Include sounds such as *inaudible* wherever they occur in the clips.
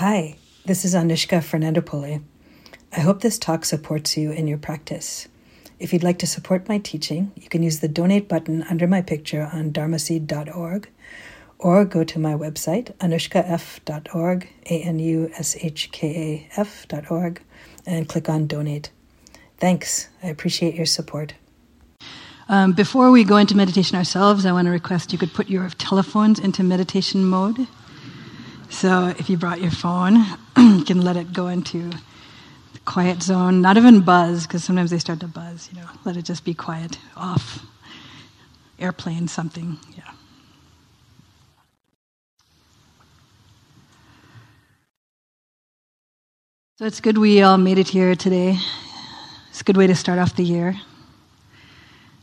Hi, this is Anushka Fernandopulle. I hope this talk supports you in your practice. If you'd like to support my teaching, you can use the donate button under my picture on dharmaseed.org or go to my website, anushkaf.org, A N U S H K A F.org, and click on donate. Thanks. I appreciate your support. Um, before we go into meditation ourselves, I want to request you could put your telephones into meditation mode. So if you brought your phone, *clears throat* you can let it go into the quiet zone, not even buzz, because sometimes they start to buzz, you know, let it just be quiet, off, airplane, something, yeah. So it's good we all made it here today. It's a good way to start off the year.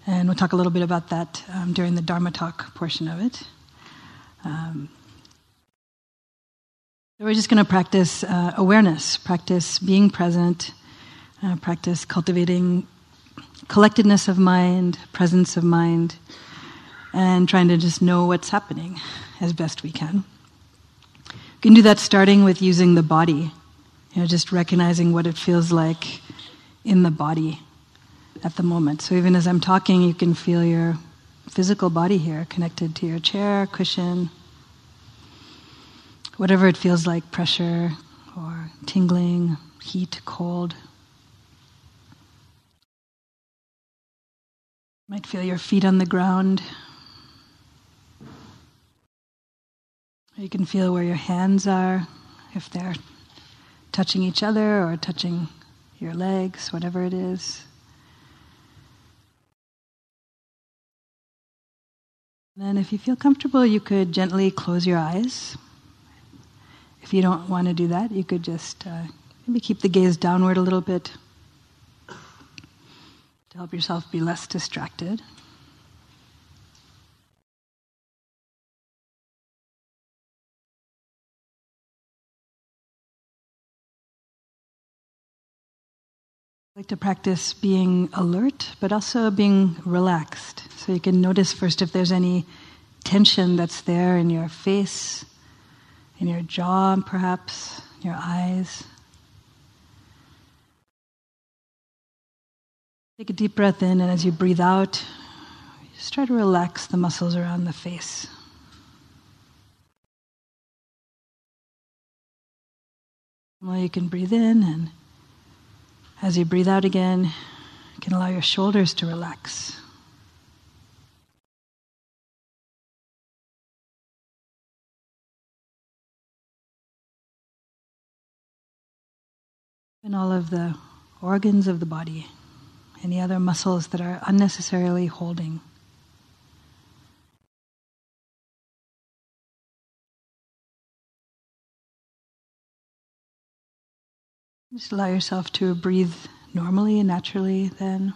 And we'll talk a little bit about that um, during the Dharma talk portion of it. Um, we're just going to practice uh, awareness, practice being present, uh, practice cultivating collectedness of mind, presence of mind, and trying to just know what's happening as best we can. We can do that starting with using the body, you know, just recognizing what it feels like in the body at the moment. So even as I'm talking, you can feel your physical body here connected to your chair, cushion, whatever it feels like pressure or tingling, heat, cold. You might feel your feet on the ground. You can feel where your hands are, if they're touching each other or touching your legs, whatever it is. Then, if you feel comfortable, you could gently close your eyes. You don't want to do that, you could just uh, maybe keep the gaze downward a little bit to help yourself be less distracted. I like to practice being alert, but also being relaxed. So you can notice first if there's any tension that's there in your face, in your jaw, perhaps, your eyes. Take a deep breath in, and as you breathe out, just try to relax the muscles around the face. Well, you can breathe in and as you breathe out again, you can allow your shoulders to relax. And all of the organs of the body, any other muscles that are unnecessarily holding. Just allow yourself to breathe normally and naturally then.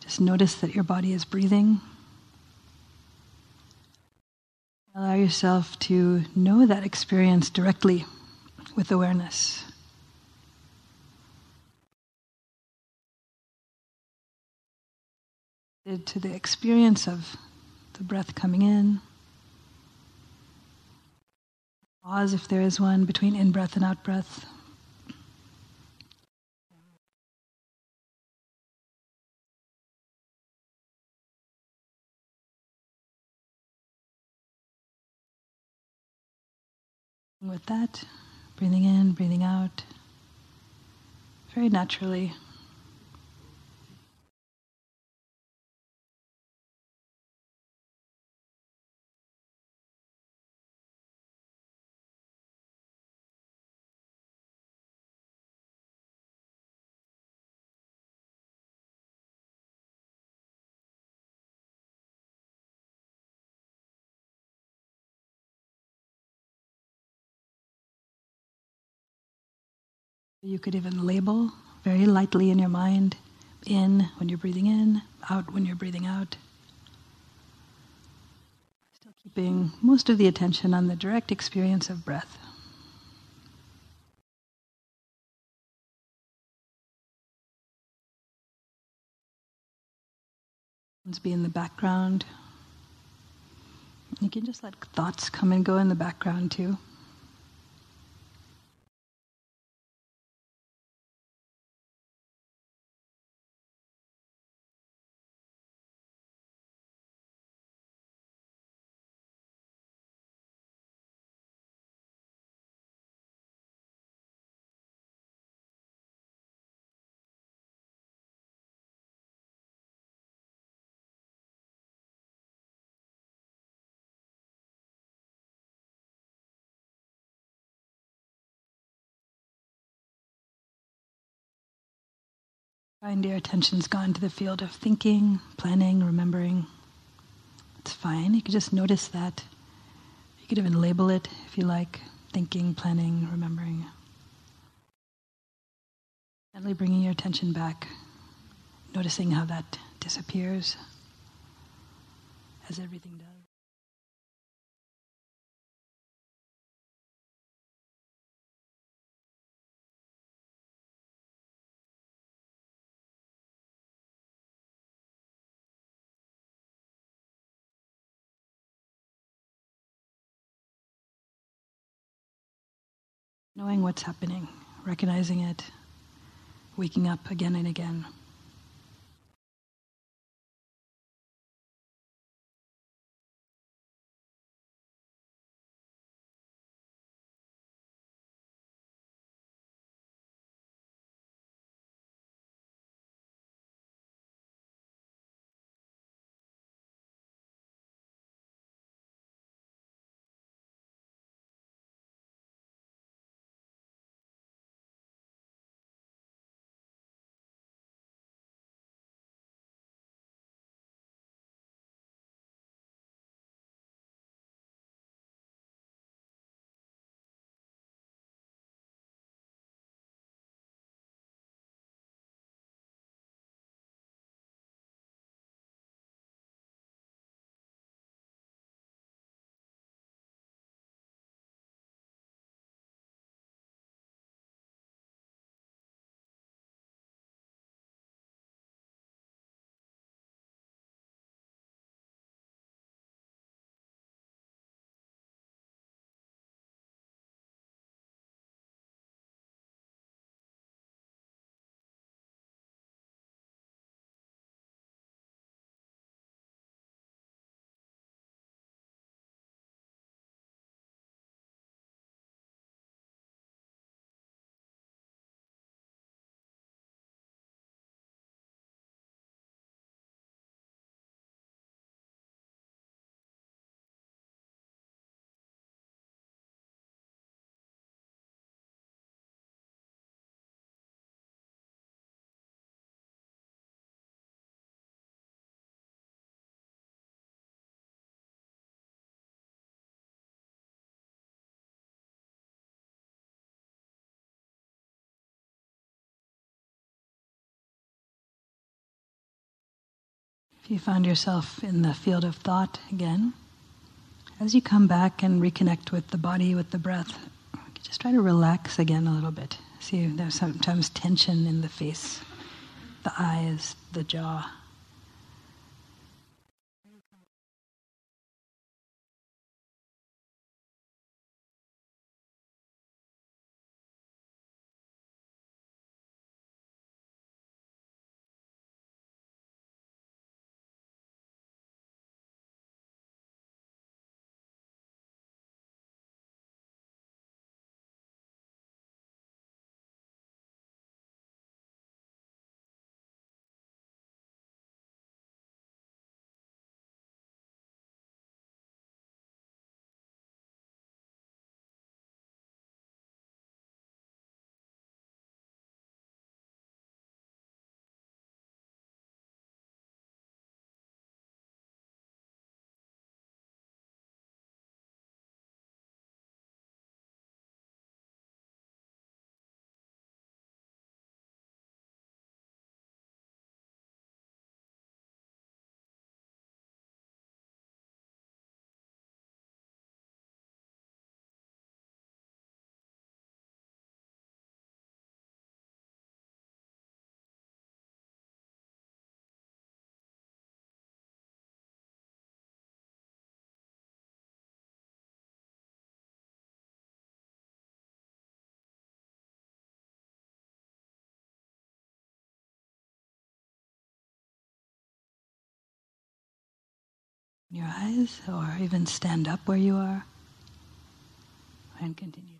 Just notice that your body is breathing. Allow yourself to know that experience directly with awareness. To the experience of the breath coming in. Pause if there is one between in breath and out breath. With that, breathing in, breathing out, very naturally. You could even label very lightly in your mind in when you're breathing in, out when you're breathing out. Still keeping most of the attention on the direct experience of breath. Be in the background. You can just let thoughts come and go in the background too. Find your attention's gone to the field of thinking, planning, remembering. It's fine. You could just notice that. You could even label it if you like thinking, planning, remembering. Gently bringing your attention back, noticing how that disappears as everything does. Knowing what's happening, recognizing it, waking up again and again. You find yourself in the field of thought again, as you come back and reconnect with the body, with the breath, just try to relax again a little bit. See, there's sometimes tension in the face, the eyes, the jaw. Your eyes or even stand up where you are and continue.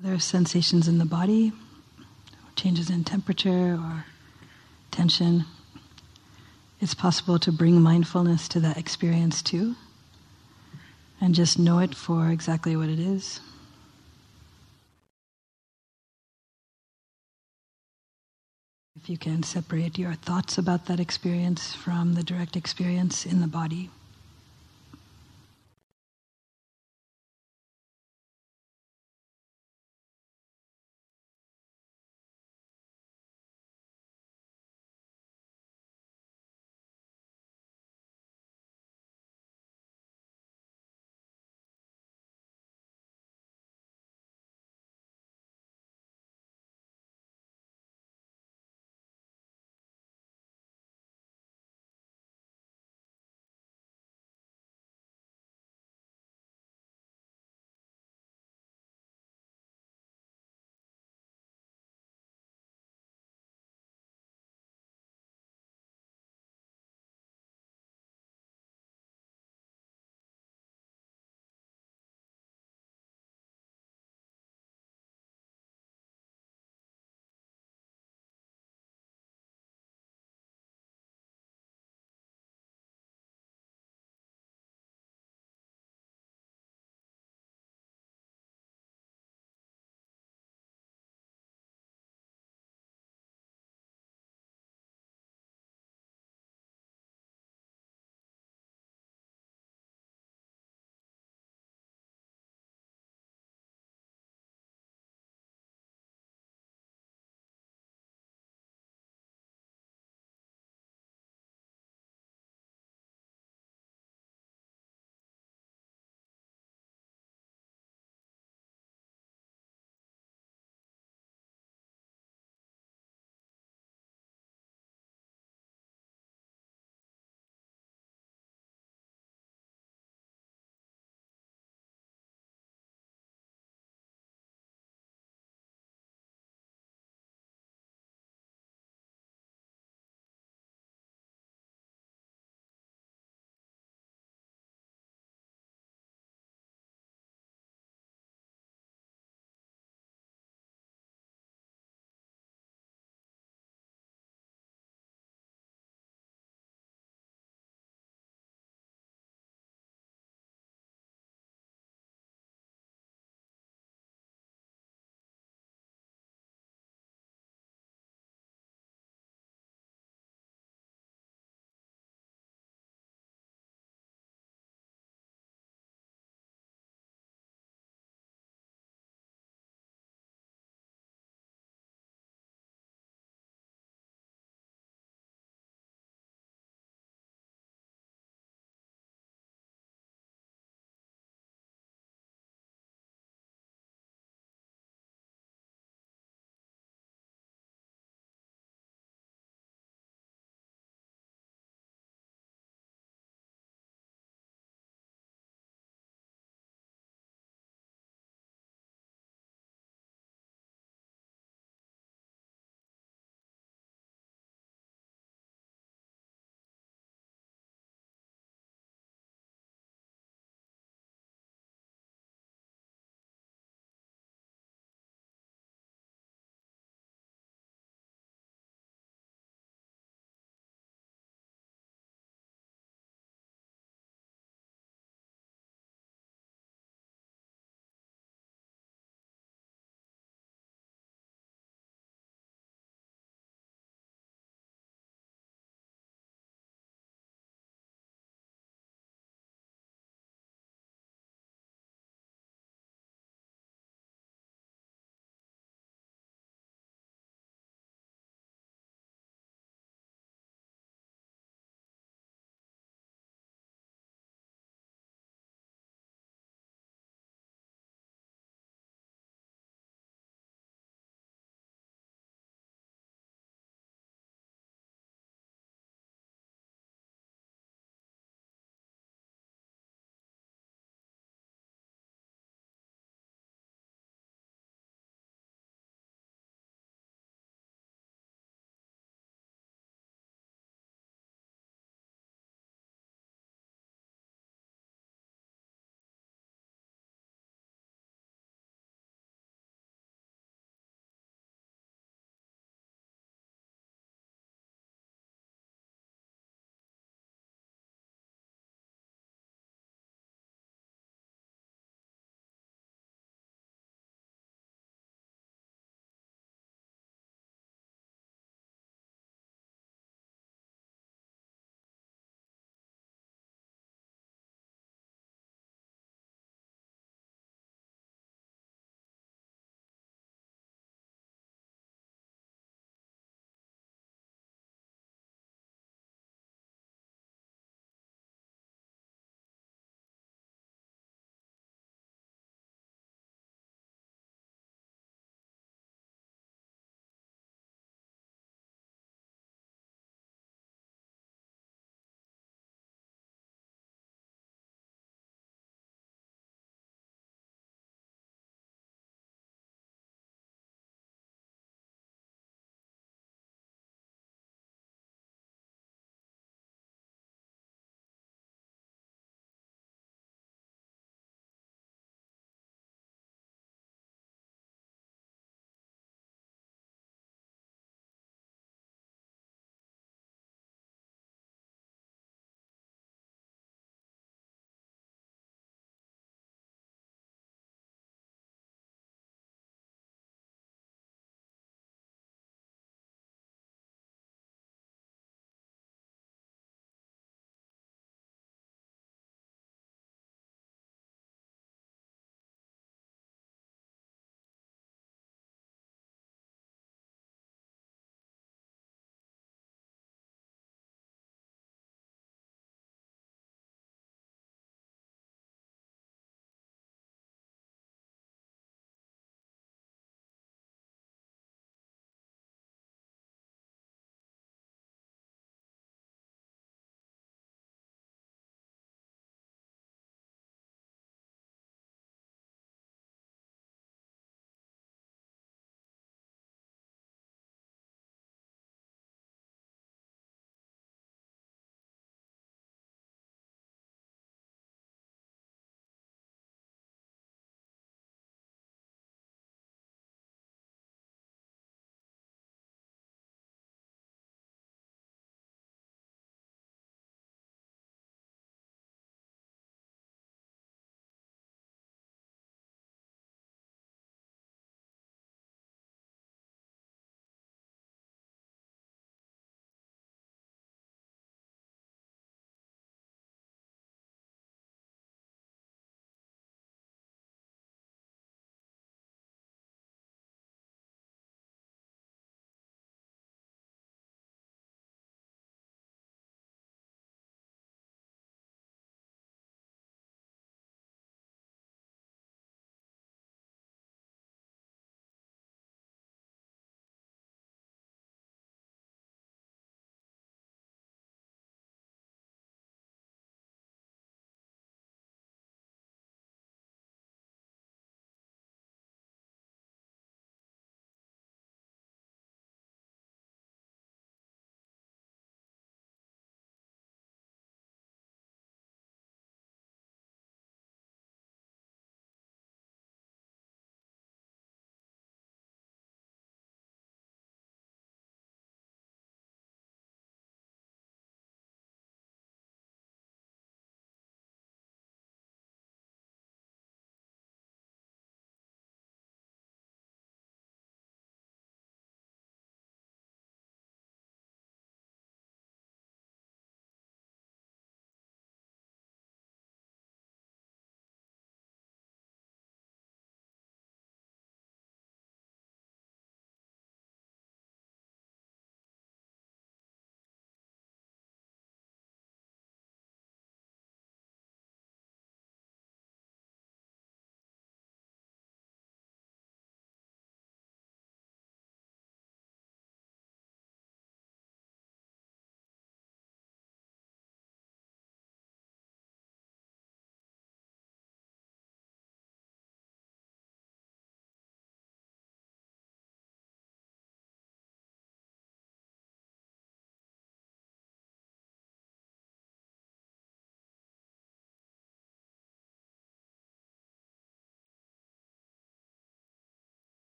There are sensations in the body, changes in temperature or tension. It's possible to bring mindfulness to that experience too and just know it for exactly what it is. If you can separate your thoughts about that experience from the direct experience in the body.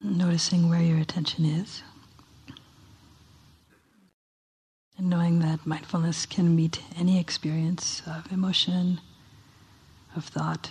Noticing where your attention is. And knowing that mindfulness can meet any experience of emotion, of thought.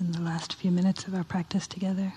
In the last few minutes of our practice together.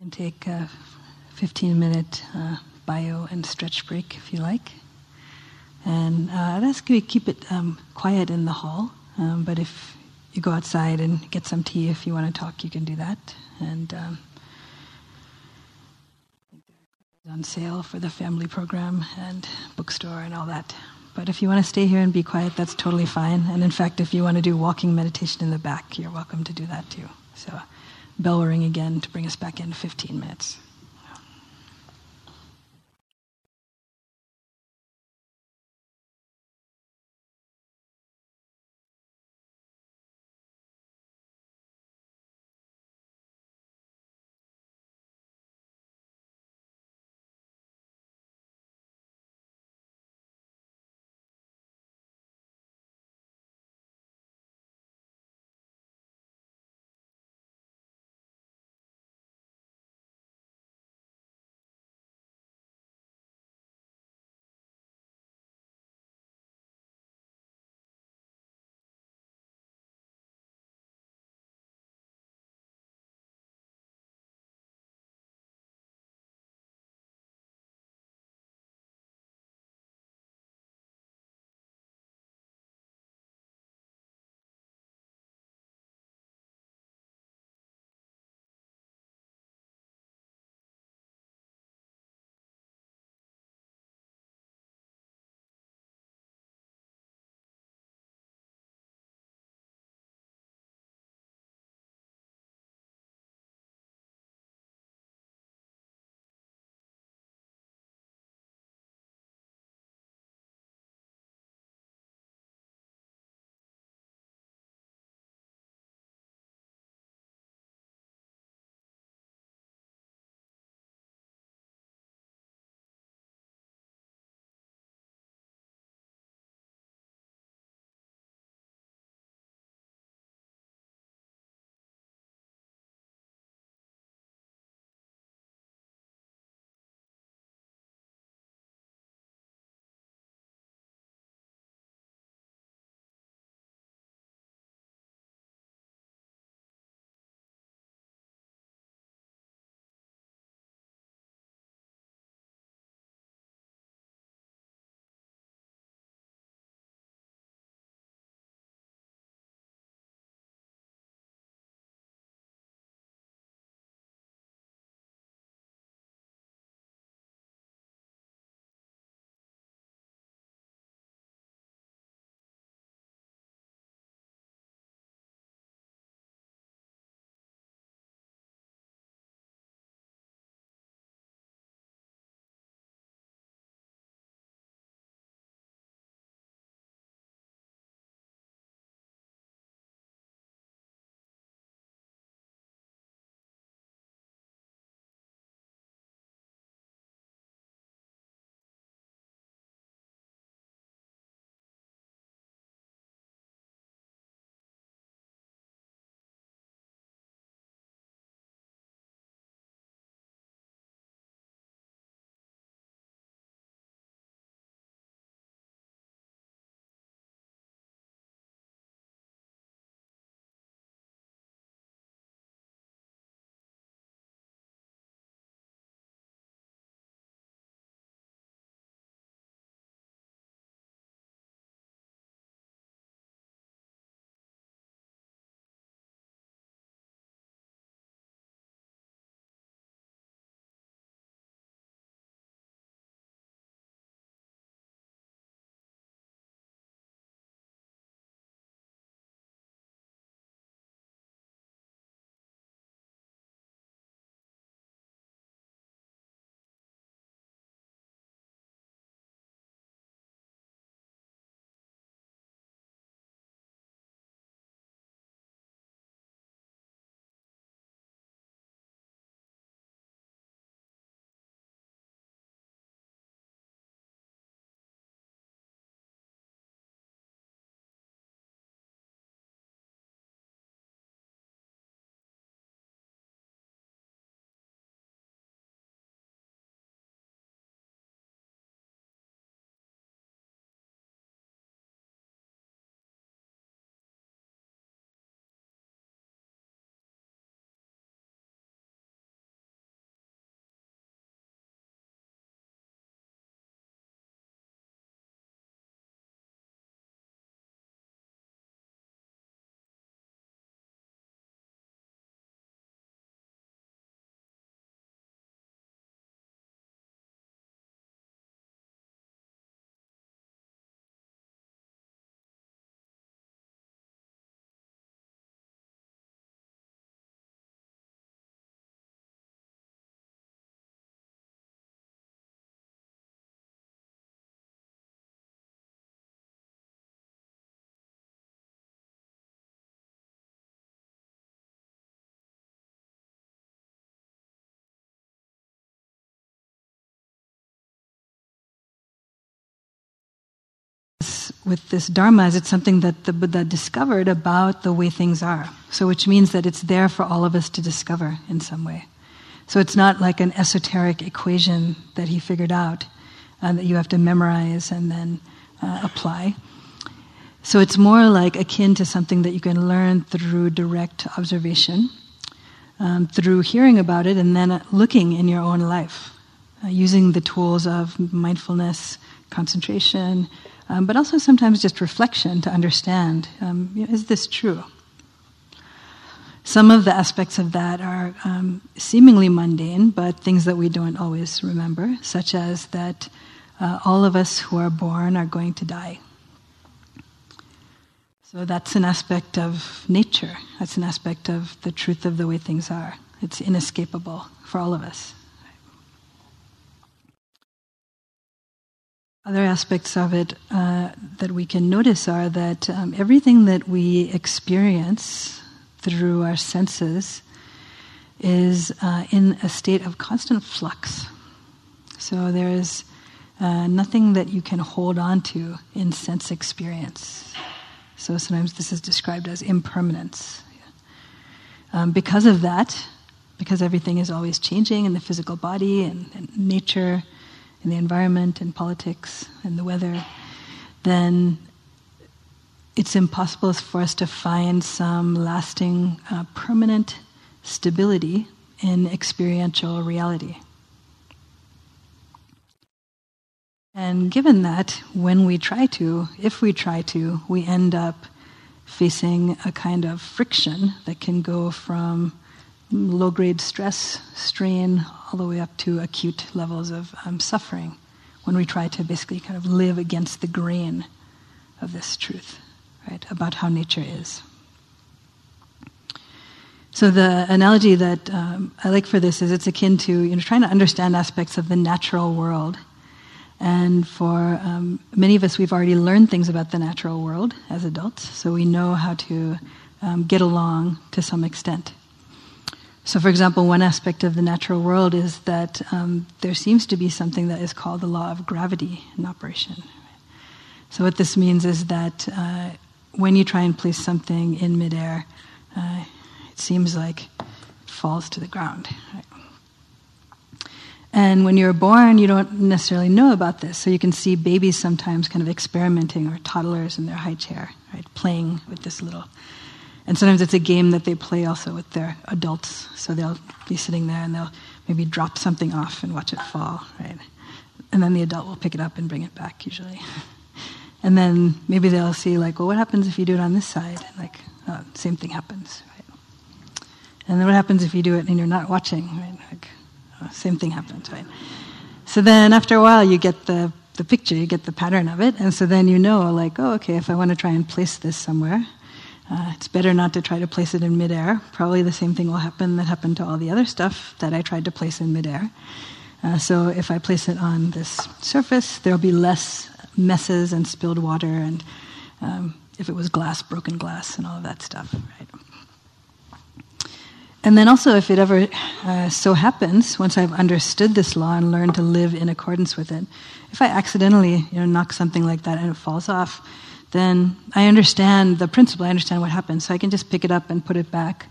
And take a 15 minute uh, bio and stretch break if you like. And uh, I'd ask you to keep it um, quiet in the hall, um, but if you go outside and get some tea if you want to talk, you can do that. And um, on sale for the family program and bookstore and all that. But if you want to stay here and be quiet, that's totally fine. And in fact, if you want to do walking meditation in the back, you're welcome to do that too. So bell ring again to bring us back in 15 minutes. With this dharma is it's something that the Buddha discovered about the way things are. So, which means that it's there for all of us to discover in some way. So, it's not like an esoteric equation that he figured out uh, that you have to memorize and then uh, apply. So, it's more like akin to something that you can learn through direct observation, um, through hearing about it, and then looking in your own life, uh, using the tools of mindfulness, concentration um, but also sometimes just reflection to understand um, you know, is this true? Some of the aspects of that are um, seemingly mundane, but things that we don't always remember, such as that uh, all of us who are born are going to die. So that's an aspect of nature. That's an aspect of the truth of the way things are. It's inescapable for all of us. Other aspects of it uh, that we can notice are that um, everything that we experience through our senses is uh, in a state of constant flux. So there is uh, nothing that you can hold on to in sense experience. So sometimes this is described as impermanence. Um, because of that, because everything is always changing in the physical body and, and nature, in the environment and politics and the weather, then it's impossible for us to find some lasting, uh, permanent stability in experiential reality. And given that, when we try to, if we try to, we end up facing a kind of friction that can go from low grade stress, strain, all the way up to acute levels of um, suffering when we try to basically kind of live against the grain of this truth, right, about how nature is. So the analogy that um, I like for this is it's akin to you know trying to understand aspects of the natural world. And for um, many of us, we've already learned things about the natural world as adults, so we know how to um, get along to some extent. So, for example, one aspect of the natural world is that um, there seems to be something that is called the law of gravity in operation. So, what this means is that uh, when you try and place something in midair, uh, it seems like it falls to the ground. And when you're born, you don't necessarily know about this. So you can see babies sometimes kind of experimenting, or toddlers in their high chair, right, playing with this little and sometimes it's a game that they play also with their adults. So they'll be sitting there and they'll maybe drop something off and watch it fall, right? And then the adult will pick it up and bring it back usually. *laughs* And then maybe they'll see like, well, what happens if you do it on this side? And like, oh, same thing happens, right? And then what happens if you do it and you're not watching, right? Like, oh, same thing happens, right? So then after a while, you get the the picture, you get the pattern of it, and so then you know, like, oh, okay, if I want to try and place this somewhere, uh, it's better not to try to place it in midair. Probably the same thing will happen that happened to all the other stuff that I tried to place in midair. Uh, so if I place it on this surface, there'll be less messes and spilled water, and um, if it was glass, broken glass, and all of that stuff. Right? And then also, if it ever uh, so happens, once I've understood this law and learned to live in accordance with it, if I accidentally you know, knock something like that and it falls off, then I understand the principle, I understand what happens. So I can just pick it up and put it back,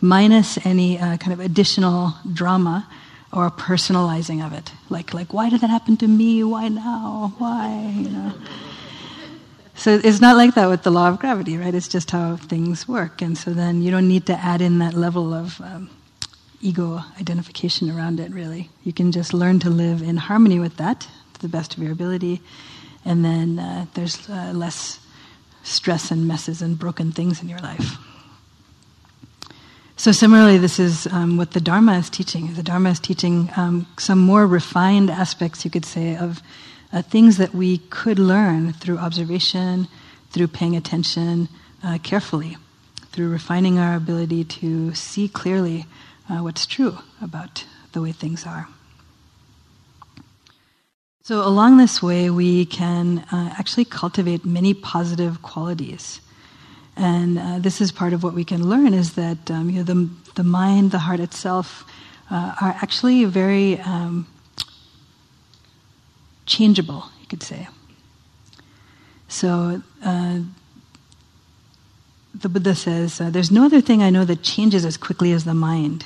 minus any uh, kind of additional drama or personalizing of it. Like, like, why did that happen to me? Why now? Why? You know. So it's not like that with the law of gravity, right? It's just how things work. And so then you don't need to add in that level of um, ego identification around it, really. You can just learn to live in harmony with that to the best of your ability and then uh, there's uh, less stress and messes and broken things in your life. So, similarly, this is um, what the Dharma is teaching. The Dharma is teaching um, some more refined aspects, you could say, of uh, things that we could learn through observation, through paying attention uh, carefully, through refining our ability to see clearly uh, what's true about the way things are. So, along this way, we can uh, actually cultivate many positive qualities. And uh, this is part of what we can learn is that um, you know, the, the mind, the heart itself, uh, are actually very um, changeable, you could say. So uh, the Buddha says, uh, There's no other thing I know that changes as quickly as the mind.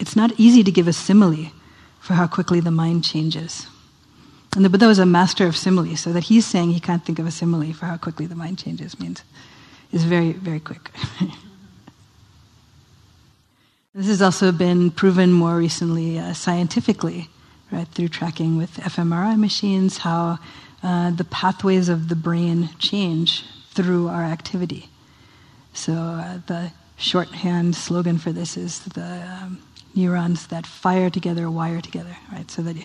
It's not easy to give a simile for how quickly the mind changes. And the Buddha was a master of simile, so that he's saying he can't think of a simile for how quickly the mind changes means is very, very quick. *laughs* this has also been proven more recently uh, scientifically, right, through tracking with fMRI machines, how uh, the pathways of the brain change through our activity. So uh, the shorthand slogan for this is the um, neurons that fire together wire together, right? So that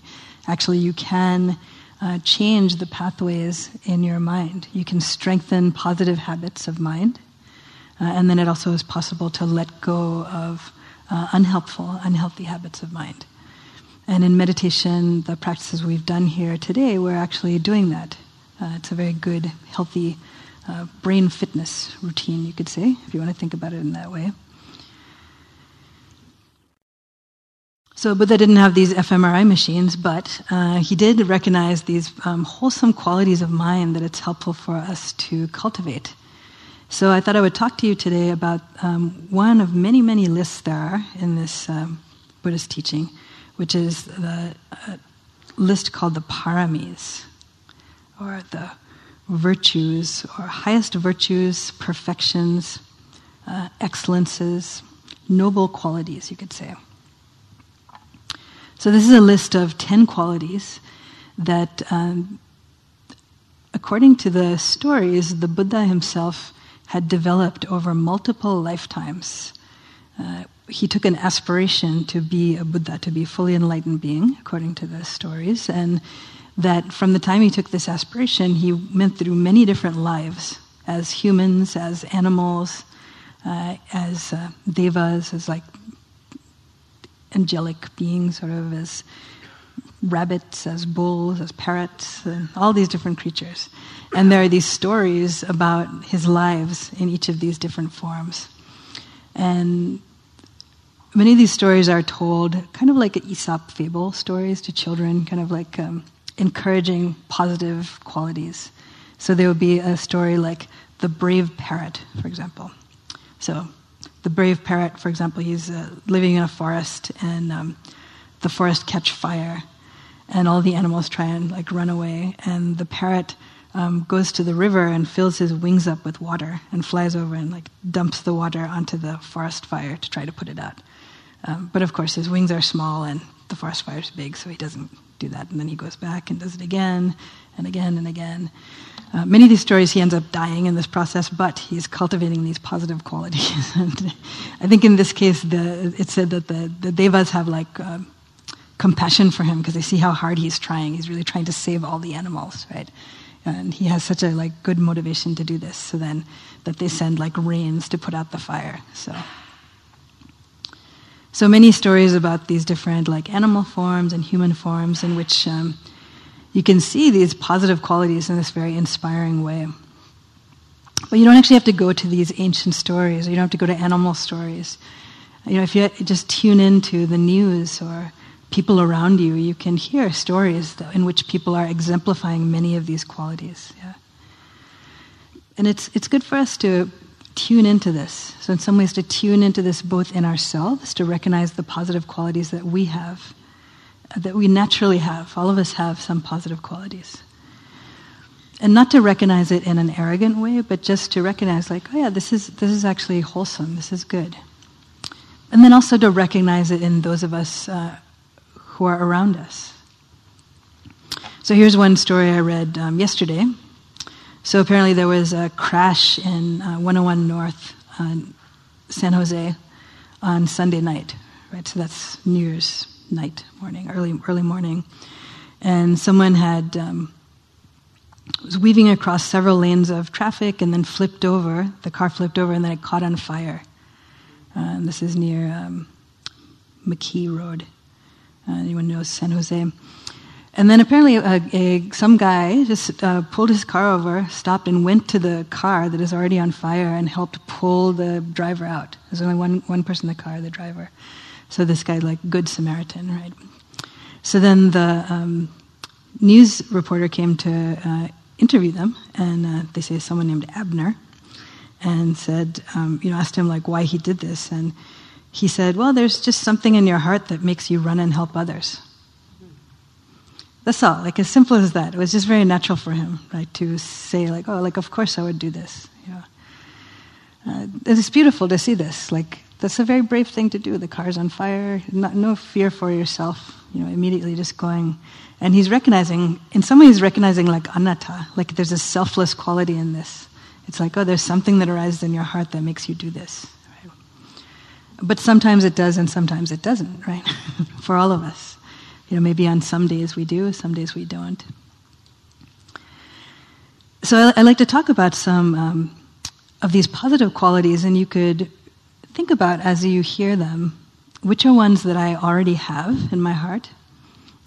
actually you can uh, change the pathways in your mind. You can strengthen positive habits of mind, uh, and then it also is possible to let go of uh, unhelpful, unhealthy habits of mind. And in meditation, the practices we've done here today, we're actually doing that. Uh, it's a very good, healthy uh, brain fitness routine, you could say, if you want to think about it in that way. So Buddha didn't have these fMRI machines, but uh, he did recognize these um, wholesome qualities of mind that it's helpful for us to cultivate. So I thought I would talk to you today about um, one of many, many lists there are in this um, Buddhist teaching, which is the uh, list called the paramis, or the virtues, or highest virtues, perfections, uh, excellences, noble qualities, you could say. So, this is a list of 10 qualities that, um, according to the stories, the Buddha himself had developed over multiple lifetimes. Uh, he took an aspiration to be a Buddha, to be a fully enlightened being, according to the stories, and that from the time he took this aspiration, he went through many different lives as humans, as animals, uh, as uh, devas, as like angelic beings, sort of as rabbits, as bulls, as parrots, and all these different creatures. And there are these stories about his lives in each of these different forms. And many of these stories are told kind of like Aesop fable stories to children, kind of like um, encouraging positive qualities. So there would be a story like the brave parrot, for example. So the brave parrot, for example, he's uh, living in a forest and um, the forest catch fire and all the animals try and like run away and the parrot um, goes to the river and fills his wings up with water and flies over and like dumps the water onto the forest fire to try to put it out. Um, but of course, his wings are small and the forest fire is big, so he doesn't do that. And then he goes back and does it again and again and again. Uh, many of these stories, he ends up dying in this process, but he's cultivating these positive qualities. *laughs* and I think in this case, the, it said that the, the devas have like uh, compassion for him because they see how hard he's trying. He's really trying to save all the animals, right? And he has such a like good motivation to do this. So then, that they send like rains to put out the fire. So. So many stories about these different like animal forms and human forms in which um, you can see these positive qualities in this very inspiring way. But you don't actually have to go to these ancient stories, or you don't have to go to animal stories. You know, if you just tune into the news or people around you, you can hear stories in which people are exemplifying many of these qualities. Yeah. And it's, it's good for us to tune into this. So, in some ways, to tune into this both in ourselves, to recognize the positive qualities that we have that we naturally have. All of us have some positive qualities. And not to recognize it in an arrogant way, but just to recognize, like, oh yeah, this is, this is actually wholesome, this is good. And then also to recognize it in those of us uh, who are around us. So here's one story I read um, yesterday. So apparently there was a crash in uh, 101 North, uh, San Jose, on Sunday night, right? So that's New Year's night, morning, early, early morning, and someone had um, was weaving across several lanes of traffic and then flipped over. The car flipped over and then it caught on fire. Uh, this is near um, McKee Road. Uh, anyone knows San Jose? And then apparently, a, a, some guy just uh, pulled his car over, stopped, and went to the car that is already on fire and helped pull the driver out. There's only one, one person in the car, the driver. So this guy, like Good Samaritan, right? So then the um, news reporter came to uh, interview them, and uh, they say someone named Abner, and said, um, you know, asked him like why he did this, and he said, well, there's just something in your heart that makes you run and help others. That's all, like as simple as that. It was just very natural for him, right, to say like, oh, like of course I would do this. Know. Uh, it's beautiful to see this. Like that's a very brave thing to do. The car's on fire, not, no fear for yourself. You know, immediately just going, and he's recognizing. In some ways, recognizing like anatta, like there's a selfless quality in this. It's like, oh, there's something that arises in your heart that makes you do this. But sometimes it does, and sometimes it doesn't. Right? *laughs* for all of us, you know, maybe on some days we do, some days we don't. So I, I like to talk about some. Um, of these positive qualities, and you could think about as you hear them which are ones that I already have in my heart,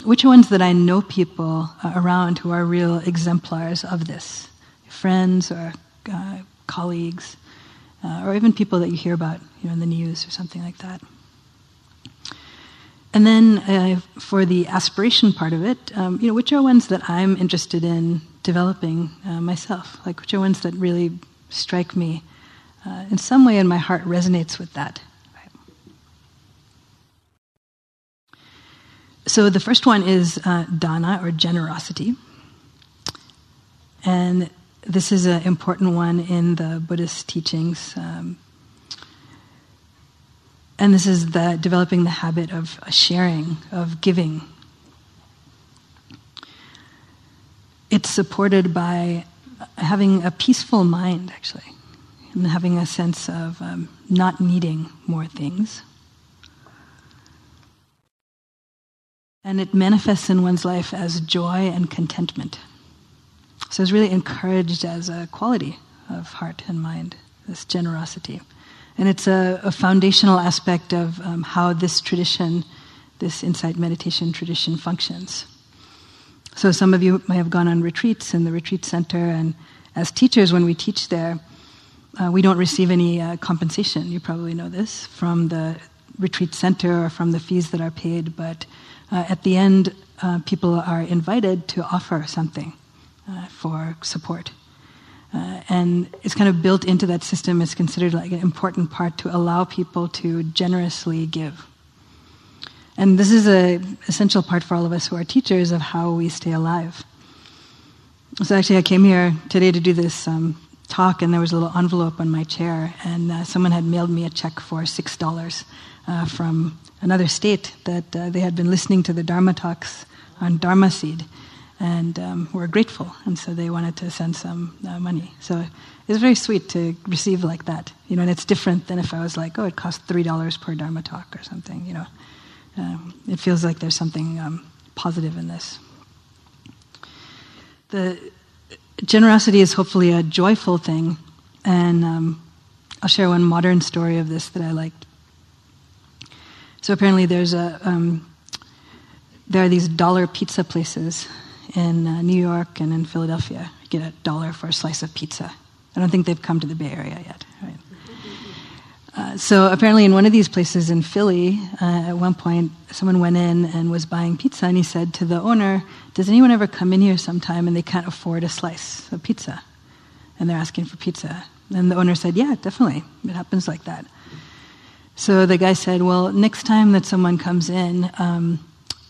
which are ones that I know people uh, around who are real exemplars of this, friends or uh, colleagues, uh, or even people that you hear about you know, in the news or something like that. And then uh, for the aspiration part of it, um, you know, which are ones that I'm interested in developing uh, myself? Like, which are ones that really strike me. Uh, in some way, in my heart, resonates with that. So the first one is uh, dana or generosity. And this is an important one in the Buddhist teachings. Um, and this is the developing the habit of sharing, of giving. It's supported by having a peaceful mind, actually, and having a sense of um, not needing more things. And it manifests in one's life as joy and contentment. So it's really encouraged as a quality of heart and mind, this generosity. And it's a, a foundational aspect of um, how this tradition, this insight meditation tradition, functions. So some of you may have gone on retreats in the retreat center, and as teachers, when we teach there, uh, we don't receive any uh, compensation. You probably know this from the retreat center or from the fees that are paid. But uh, at the end, uh, people are invited to offer something uh, for support. Uh, and it's kind of built into that system. It's considered like an important part to allow people to generously give. And this is an essential part for all of us who are teachers of how we stay alive. So actually, I came here today to do this um, talk, and there was a little envelope on my chair, and uh, someone had mailed me a check for six dollars uh, from another state that uh, they had been listening to the Dharma talks on Dharma Seed, and um, were grateful, and so they wanted to send some uh, money. So it was very sweet to receive like that, you know. And it's different than if I was like, oh, it cost three dollars per Dharma talk or something, you know. Um, it feels like there's something um, positive in this. The generosity is hopefully a joyful thing, and um, I'll share one modern story of this that I liked. So apparently, there's a um, there are these dollar pizza places in uh, New York and in Philadelphia. You get a dollar for a slice of pizza. I don't think they've come to the Bay Area yet. Uh, so apparently, in one of these places in Philly, uh, at one point, someone went in and was buying pizza, and he said to the owner, "Does anyone ever come in here sometime and they can't afford a slice of pizza, and they're asking for pizza?" And the owner said, "Yeah, definitely. It happens like that." So the guy said, "Well, next time that someone comes in." Um,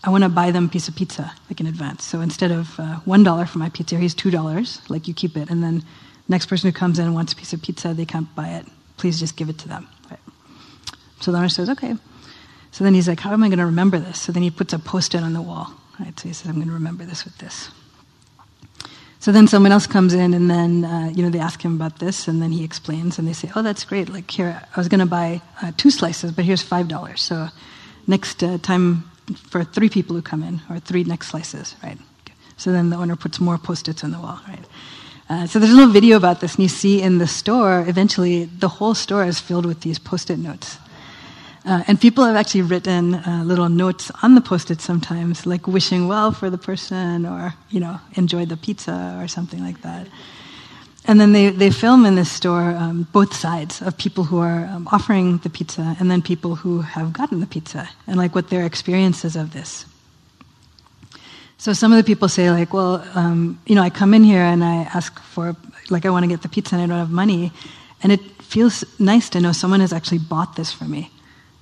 I want to buy them a piece of pizza, like in advance. So instead of uh, one dollar for my pizza, here's two dollars. Like you keep it, and then next person who comes in and wants a piece of pizza, they can't buy it. Please just give it to them. So the owner says, okay. So then he's like, how am I going to remember this? So then he puts a post-it on the wall. Right? So he says, I'm going to remember this with this. So then someone else comes in, and then uh, you know they ask him about this, and then he explains, and they say, "Oh, that's great! Like here, I was going to buy uh, two slices, but here's five dollars. So next uh, time for three people who come in, or three next slices, right? So then the owner puts more post-its on the wall, right? Uh, so there's a little video about this, and you see in the store, eventually the whole store is filled with these post-it notes. Uh, and people have actually written uh, little notes on the post-it sometimes, like wishing well for the person or, you know, enjoy the pizza or something like that. And then they, they film in this store um, both sides of people who are um, offering the pizza and then people who have gotten the pizza and like what their experiences of this. So some of the people say, like, well, um, you know, I come in here and I ask for, like, I want to get the pizza and I don't have money. And it feels nice to know someone has actually bought this for me.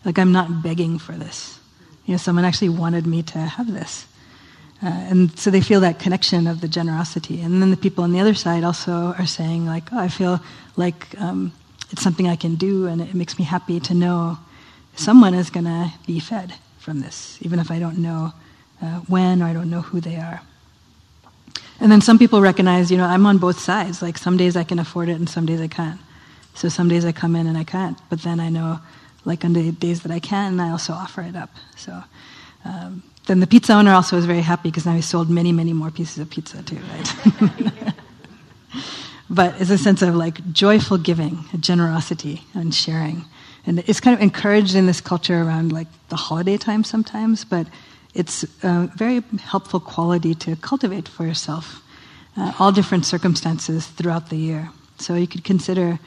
Like, I'm not begging for this. You know, someone actually wanted me to have this. Uh, and so they feel that connection of the generosity. And then the people on the other side also are saying, like, oh, I feel like um, it's something I can do and it makes me happy to know someone is going to be fed from this, even if I don't know uh, when or I don't know who they are. And then some people recognize, you know, I'm on both sides. Like some days I can afford it and some days I can't. So some days I come in and I can't. But then I know, like on the days that I can, I also offer it up. So um, then the pizza owner also is very happy because now he sold many, many more pieces of pizza too, right? *laughs* but it's a sense of like joyful giving, generosity, and sharing. And it's kind of encouraged in this culture around like the holiday time sometimes, but it's a very helpful quality to cultivate for yourself, uh, all different circumstances throughout the year. So you could consider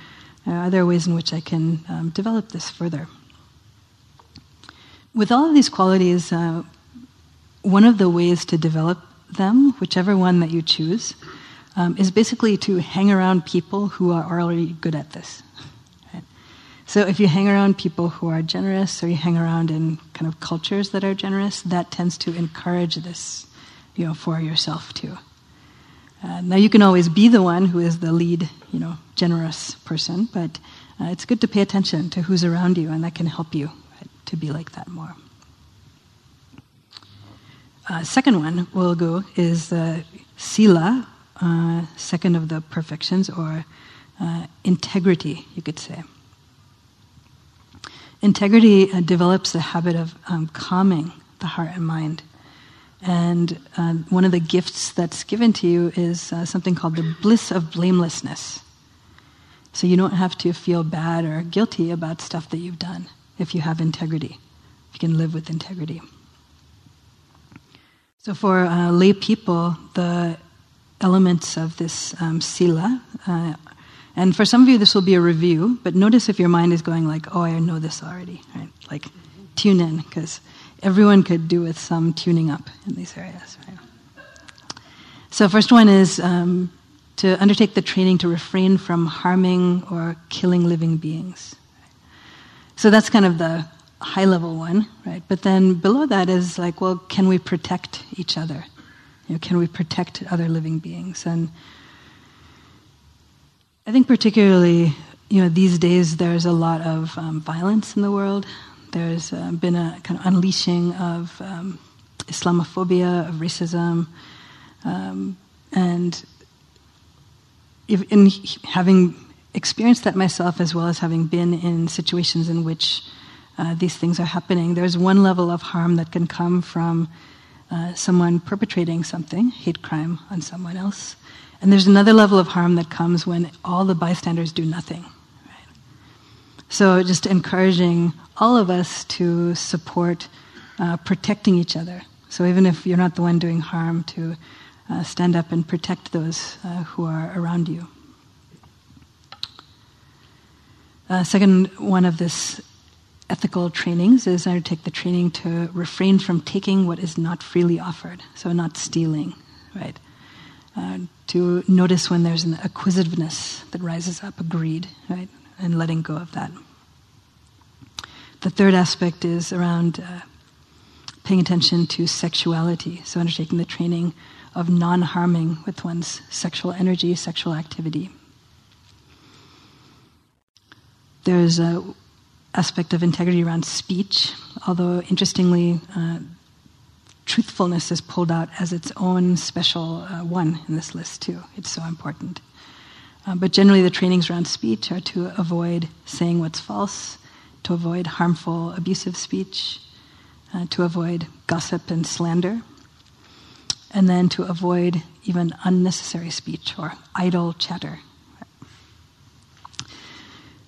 uh, are there ways in which I can um, develop this further? With all of these qualities, uh, one of the ways to develop them, whichever one that you choose, um, is basically to hang around people who are already good at this. So if you hang around people who are generous, or you hang around in kind of cultures that are generous, that tends to encourage this, you know, for yourself too. Uh, now you can always be the one who is the lead, you know, generous person, but uh, it's good to pay attention to who's around you, and that can help you right, to be like that more. Uh, second one we'll go is uh, sila, uh, second of the perfections, or uh, integrity, you could say. Integrity develops the habit of um, calming the heart and mind. And uh, one of the gifts that's given to you is uh, something called the bliss of blamelessness. So you don't have to feel bad or guilty about stuff that you've done if you have integrity, if you can live with integrity. So for uh, lay people, the elements of this um, sila, uh, and for some of you this will be a review, but notice if your mind is going like, oh, I know this already, right? Like, tune in, because everyone could do with some tuning up in these areas. Right? So, first one is um, to undertake the training to refrain from harming or killing living beings. So that's kind of the high level one, right? But then below that is like, well, can we protect each other? You know, can we protect other living beings? And I think particularly, you know, these days there's a lot of um, violence in the world. There's uh, been a kind of unleashing of um, Islamophobia, of racism, um, and if, in having experienced that myself, as well as having been in situations in which uh, these things are happening, there's one level of harm that can come from uh, someone perpetrating something, hate crime, on someone else. And there's another level of harm that comes when all the bystanders do nothing. So, just encouraging all of us to support uh, protecting each other. So, even if you're not the one doing harm, to uh, stand up and protect those uh, who are around you. Uh, second one of this ethical trainings is I take the training to refrain from taking what is not freely offered, so not stealing, right? Uh, to notice when there's an acquisitiveness that rises up, a greed, right? And letting go of that. The third aspect is around uh, paying attention to sexuality, so undertaking the training of non harming with one's sexual energy, sexual activity. There's a aspect of integrity around speech, although interestingly, uh, truthfulness is pulled out as its own special uh, one in this list, too. It's so important. Uh, but generally, the trainings around speech are to avoid saying what's false, to avoid harmful, abusive speech, uh, to avoid gossip and slander, and then to avoid even unnecessary speech or idle chatter.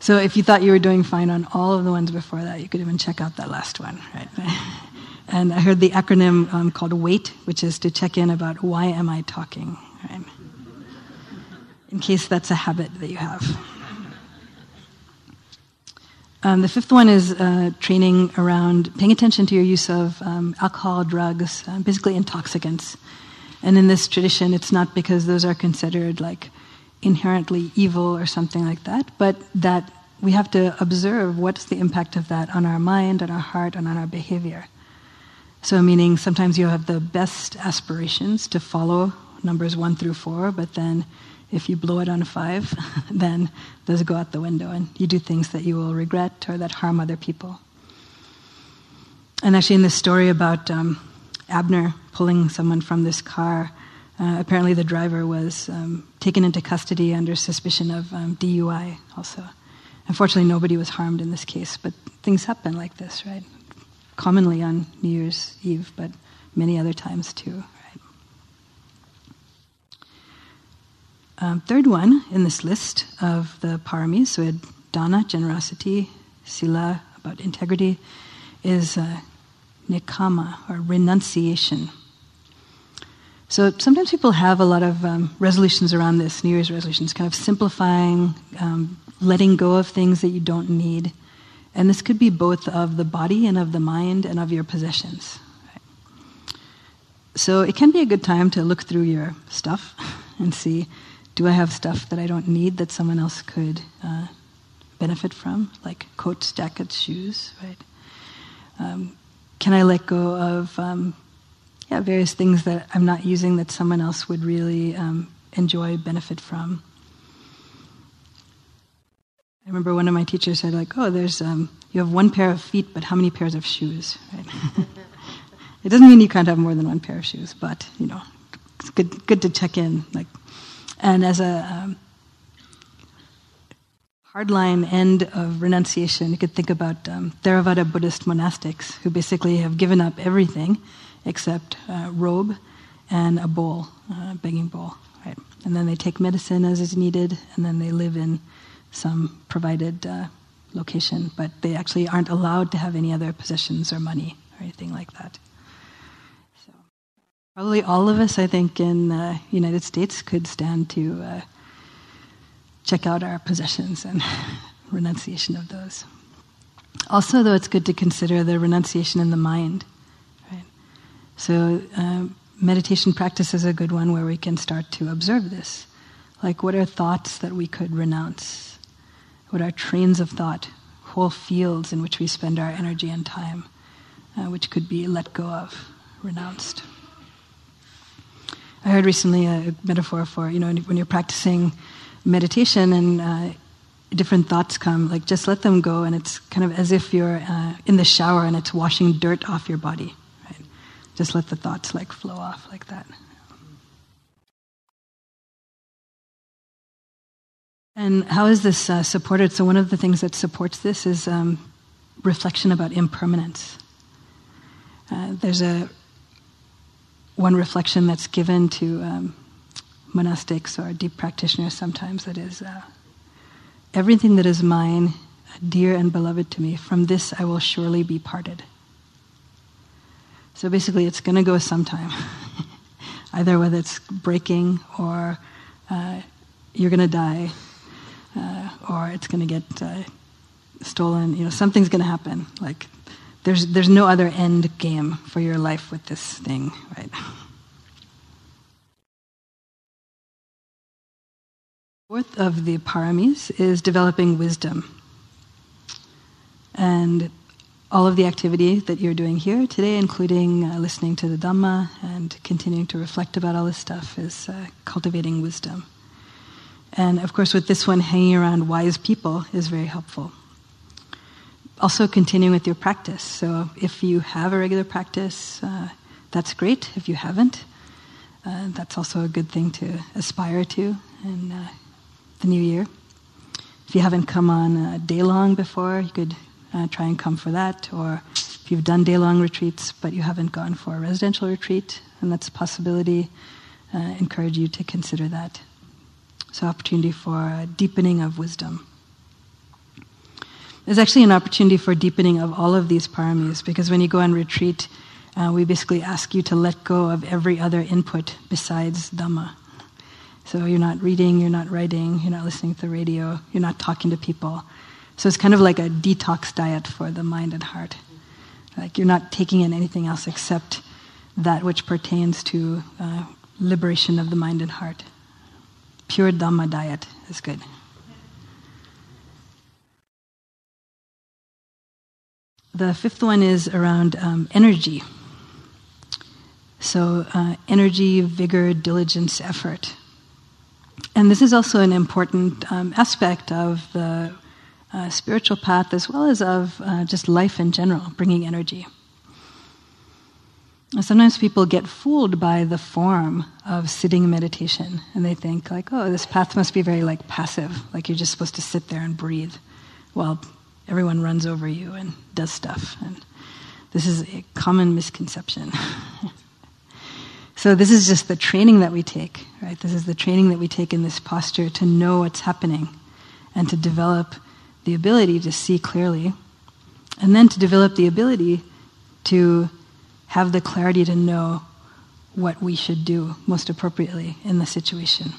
So if you thought you were doing fine on all of the ones before that, you could even check out that last one, right? *laughs* and I heard the acronym um, called WAIT, which is to check in about why am I talking, right? In case that's a habit that you have. Um, the fifth one is uh, training around paying attention to your use of um, alcohol, drugs, uh, basically intoxicants. And in this tradition, it's not because those are considered like inherently evil or something like that, but that we have to observe what's the impact of that on our mind, on our heart, and on our behavior. So, meaning sometimes you have the best aspirations to follow numbers one through four, but then if you blow it on a five, *laughs* then those go out the window and you do things that you will regret or that harm other people. And actually, in this story about um, Abner pulling someone from this car, uh, apparently the driver was um, taken into custody under suspicion of um, DUI also. Unfortunately, nobody was harmed in this case, but things happen like this, right? Commonly on New Year's Eve, but many other times too. Um, third one in this list of the paramis, so we had dana, generosity, sila, about integrity, is uh, nekkhamma, or renunciation. So sometimes people have a lot of um, resolutions around this, New Year's resolutions, kind of simplifying, um, letting go of things that you don't need. And this could be both of the body and of the mind and of your possessions. So it can be a good time to look through your stuff *laughs* and see do I have stuff that I don't need that someone else could uh, benefit from, like coats, jackets, shoes, right? Um, can I let go of um, yeah, various things that I'm not using that someone else would really um, enjoy, benefit from? I remember one of my teachers said, like, oh, there's, um, you have one pair of feet, but how many pairs of shoes, right? *laughs* it doesn't mean you can't have more than one pair of shoes, but, you know, it's good, good to check in, like, and as a um, hardline end of renunciation, you could think about um, Theravada Buddhist monastics who basically have given up everything except uh, robe and a bowl, uh, begging bowl, right? And then they take medicine as is needed, and then they live in some provided uh, location, but they actually aren't allowed to have any other possessions or money or anything like that. Probably all of us, I think, in the United States could stand to uh, check out our possessions and *laughs* renunciation of those. Also, though, it's good to consider the renunciation in the mind. Right? So, uh, meditation practice is a good one where we can start to observe this. Like, what are thoughts that we could renounce? What are trains of thought, whole fields in which we spend our energy and time, uh, which could be let go of, renounced? I heard recently a metaphor for, you know, when you're practicing meditation and uh, different thoughts come, like just let them go, and it's kind of as if you're uh, in the shower and it's washing dirt off your body. Right? Just let the thoughts like flow off like that. And how is this uh, supported? So, one of the things that supports this is um, reflection about impermanence. Uh, there's a one reflection that's given to um, monastics or deep practitioners sometimes that is uh, everything that is mine, dear and beloved to me, from this I will surely be parted. So basically, it's going to go sometime, *laughs* either whether it's breaking or uh, you're going to die, uh, or it's going to get uh, stolen. You know, something's going to happen. Like there's, there's no other end game for your life with this thing, right? Fourth of the paramis is developing wisdom. And all of the activity that you're doing here today, including uh, listening to the Dhamma and continuing to reflect about all this stuff, is uh, cultivating wisdom. And of course, with this one, hanging around wise people is very helpful also continuing with your practice. So if you have a regular practice, uh, that's great. If you haven't, uh, that's also a good thing to aspire to in uh, the new year. If you haven't come on a day long before, you could uh, try and come for that. Or if you've done day long retreats but you haven't gone for a residential retreat, and that's a possibility, uh, encourage you to consider that. So, opportunity for deepening of wisdom. There's actually an opportunity for deepening of all of these paramis because when you go on retreat, uh, we basically ask you to let go of every other input besides Dhamma. So you're not reading, you're not writing, you're not listening to the radio, you're not talking to people. So it's kind of like a detox diet for the mind and heart. Like you're not taking in anything else except that which pertains to uh, liberation of the mind and heart. Pure Dhamma diet is good. The fifth one is around um, energy. So, uh, energy, vigor, diligence, effort. And this is also an important um, aspect of the uh, spiritual path as well as of uh, just life in general, bringing energy. Sometimes people get fooled by the form of sitting meditation, and they think like, "Oh, this path must be very like passive, like you're just supposed to sit there and breathe, while everyone runs over you and does stuff." And this is a common misconception. *laughs* so this is just the training that we take, right? This is the training that we take in this posture to know what's happening, and to develop the ability to see clearly, and then to develop the ability to have the clarity to know what we should do most appropriately in the situation.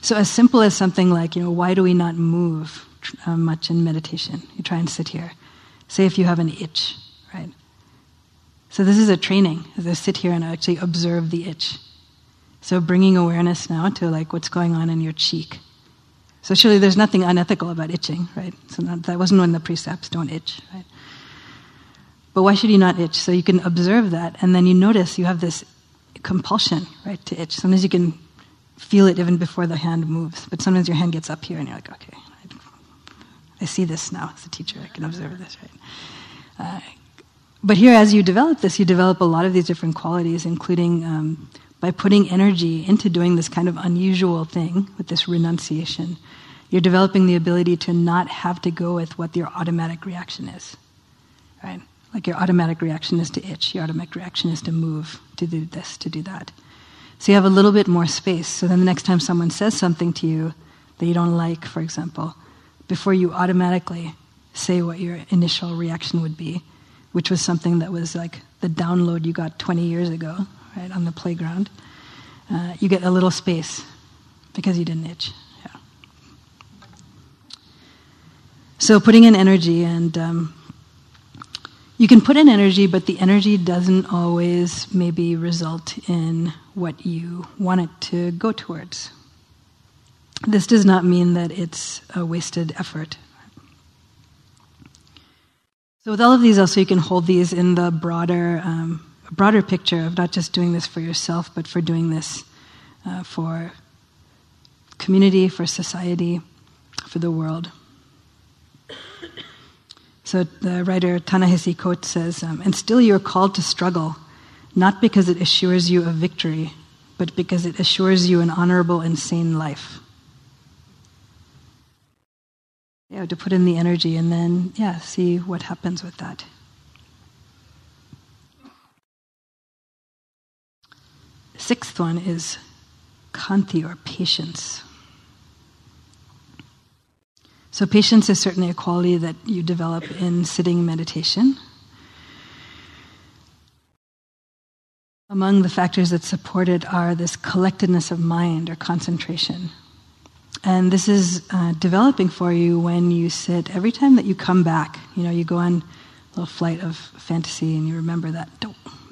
So, as simple as something like, you know, why do we not move uh, much in meditation? You try and sit here. Say if you have an itch, right? So, this is a training as I sit here and actually observe the itch. So, bringing awareness now to like what's going on in your cheek. So, surely there's nothing unethical about itching, right? So, not, that wasn't one of the precepts, don't itch, right? But why should you not itch? So you can observe that, and then you notice you have this compulsion, right, to itch. Sometimes you can feel it even before the hand moves, but sometimes your hand gets up here, and you're like, okay, I see this now as a teacher. I can observe this, right? Uh, but here, as you develop this, you develop a lot of these different qualities, including um, by putting energy into doing this kind of unusual thing with this renunciation. You're developing the ability to not have to go with what your automatic reaction is, right? Like your automatic reaction is to itch, your automatic reaction is to move, to do this, to do that. So you have a little bit more space. So then the next time someone says something to you that you don't like, for example, before you automatically say what your initial reaction would be, which was something that was like the download you got 20 years ago, right, on the playground, uh, you get a little space because you didn't itch. Yeah. So putting in energy and um, you can put in energy, but the energy doesn't always maybe result in what you want it to go towards. This does not mean that it's a wasted effort. So, with all of these, also, you can hold these in the broader, um, broader picture of not just doing this for yourself, but for doing this uh, for community, for society, for the world. So the writer Ta-Nehisi Coates says, um, and still you're called to struggle, not because it assures you of victory, but because it assures you an honorable and sane life. Yeah, to put in the energy and then, yeah, see what happens with that. Sixth one is khanti or patience. So, patience is certainly a quality that you develop in sitting meditation. Among the factors that support it are this collectedness of mind or concentration. And this is uh, developing for you when you sit, every time that you come back, you know, you go on a little flight of fantasy and you remember that,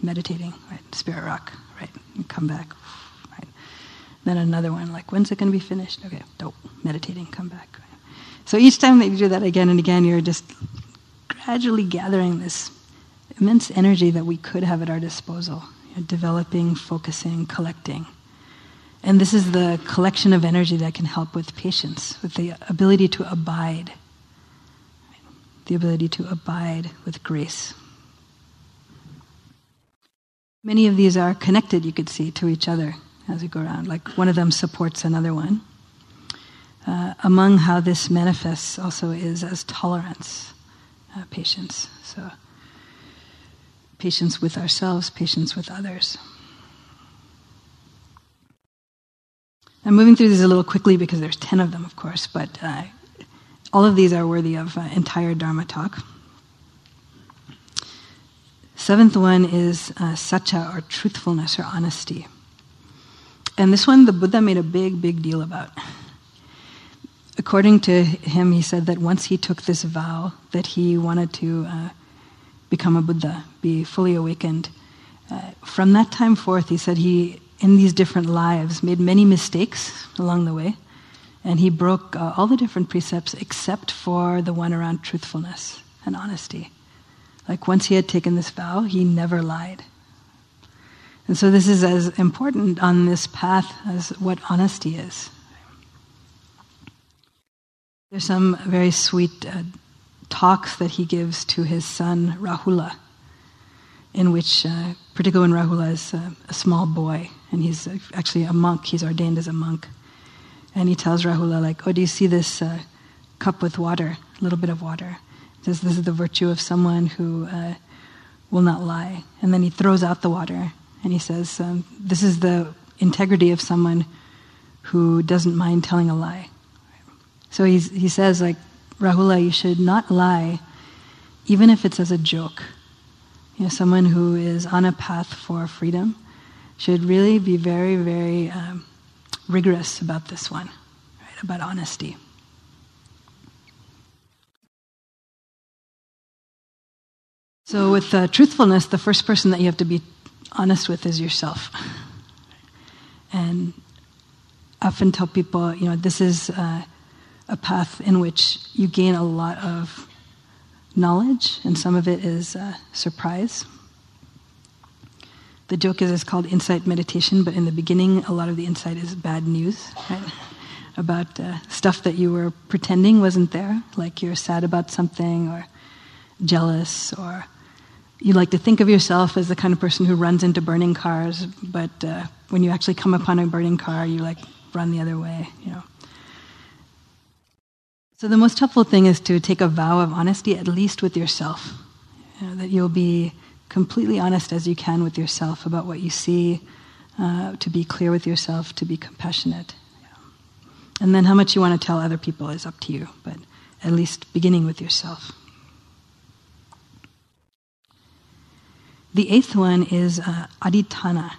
meditating, right? Spirit rock, right? You come back, right? Then another one, like, when's it going to be finished? Okay, dope, meditating, come back. Right? So each time that you do that again and again, you're just gradually gathering this immense energy that we could have at our disposal. You're developing, focusing, collecting. And this is the collection of energy that can help with patience, with the ability to abide, the ability to abide with grace. Many of these are connected, you could see, to each other as we go around. Like one of them supports another one. Uh, among how this manifests also is as tolerance, uh, patience. So, patience with ourselves, patience with others. I'm moving through these a little quickly because there's 10 of them, of course, but uh, all of these are worthy of uh, entire Dharma talk. Seventh one is uh, satya, or truthfulness, or honesty. And this one, the Buddha made a big, big deal about according to him, he said that once he took this vow that he wanted to uh, become a Buddha, be fully awakened, uh, from that time forth, he said he, in these different lives, made many mistakes along the way, and he broke uh, all the different precepts except for the one around truthfulness and honesty. Like once he had taken this vow, he never lied. And so this is as important on this path as what honesty is. There's some very sweet uh, talks that he gives to his son Rahula, in which, uh, particularly when Rahula is uh, a small boy, and he's actually a monk, he's ordained as a monk. And he tells Rahula, like, oh, do you see this uh, cup with water, a little bit of water? He says, this is the virtue of someone who uh, will not lie. And then he throws out the water, and he says, um, this is the integrity of someone who doesn't mind telling a lie. So he's, he says, like, Rahula, you should not lie, even if it's as a joke. You know, someone who is on a path for freedom should really be very, very um, rigorous about this one, right? About honesty. So, with uh, truthfulness, the first person that you have to be honest with is yourself. And I often tell people, you know, this is. Uh, a path in which you gain a lot of knowledge, and some of it is uh, surprise. The joke is it's called insight meditation, but in the beginning, a lot of the insight is bad news, right? About uh, stuff that you were pretending wasn't there, like you're sad about something or jealous, or you like to think of yourself as the kind of person who runs into burning cars, but uh, when you actually come upon a burning car, you like run the other way, you know. So, the most helpful thing is to take a vow of honesty, at least with yourself. You know, that you'll be completely honest as you can with yourself about what you see, uh, to be clear with yourself, to be compassionate. And then how much you want to tell other people is up to you, but at least beginning with yourself. The eighth one is uh, adhitthana,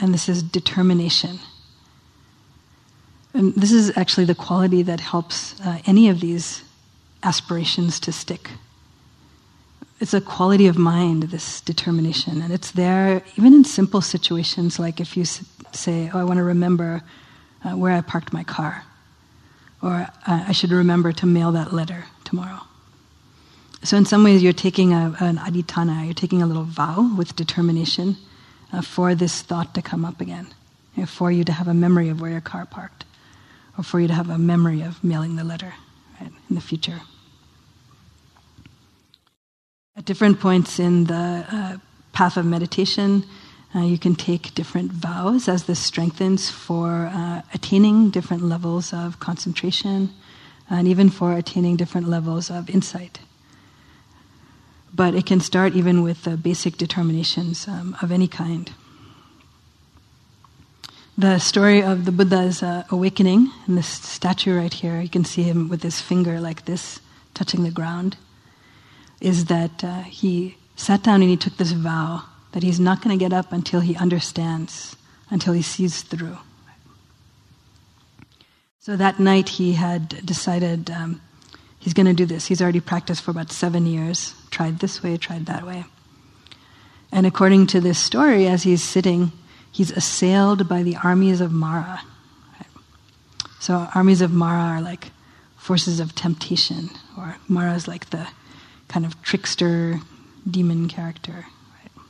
and this is determination. And this is actually the quality that helps uh, any of these aspirations to stick. It's a quality of mind, this determination, and it's there even in simple situations like if you say, Oh, I want to remember uh, where I parked my car, or I should remember to mail that letter tomorrow. So, in some ways, you're taking a, an adhitthana, you're taking a little vow with determination uh, for this thought to come up again, you know, for you to have a memory of where your car parked or for you to have a memory of mailing the letter right, in the future. At different points in the uh, path of meditation, uh, you can take different vows as this strengthens for uh, attaining different levels of concentration and even for attaining different levels of insight. But it can start even with the basic determinations um, of any kind. The story of the Buddha's uh, awakening in this statue right here, you can see him with his finger like this, touching the ground, is that uh, he sat down and he took this vow that he's not going to get up until he understands, until he sees through. So that night he had decided um, he's going to do this. He's already practiced for about seven years, tried this way, tried that way. And according to this story, as he's sitting, he's assailed by the armies of Mara. So, armies of Mara are like forces of temptation, or Mara is like the kind of trickster demon character. Right?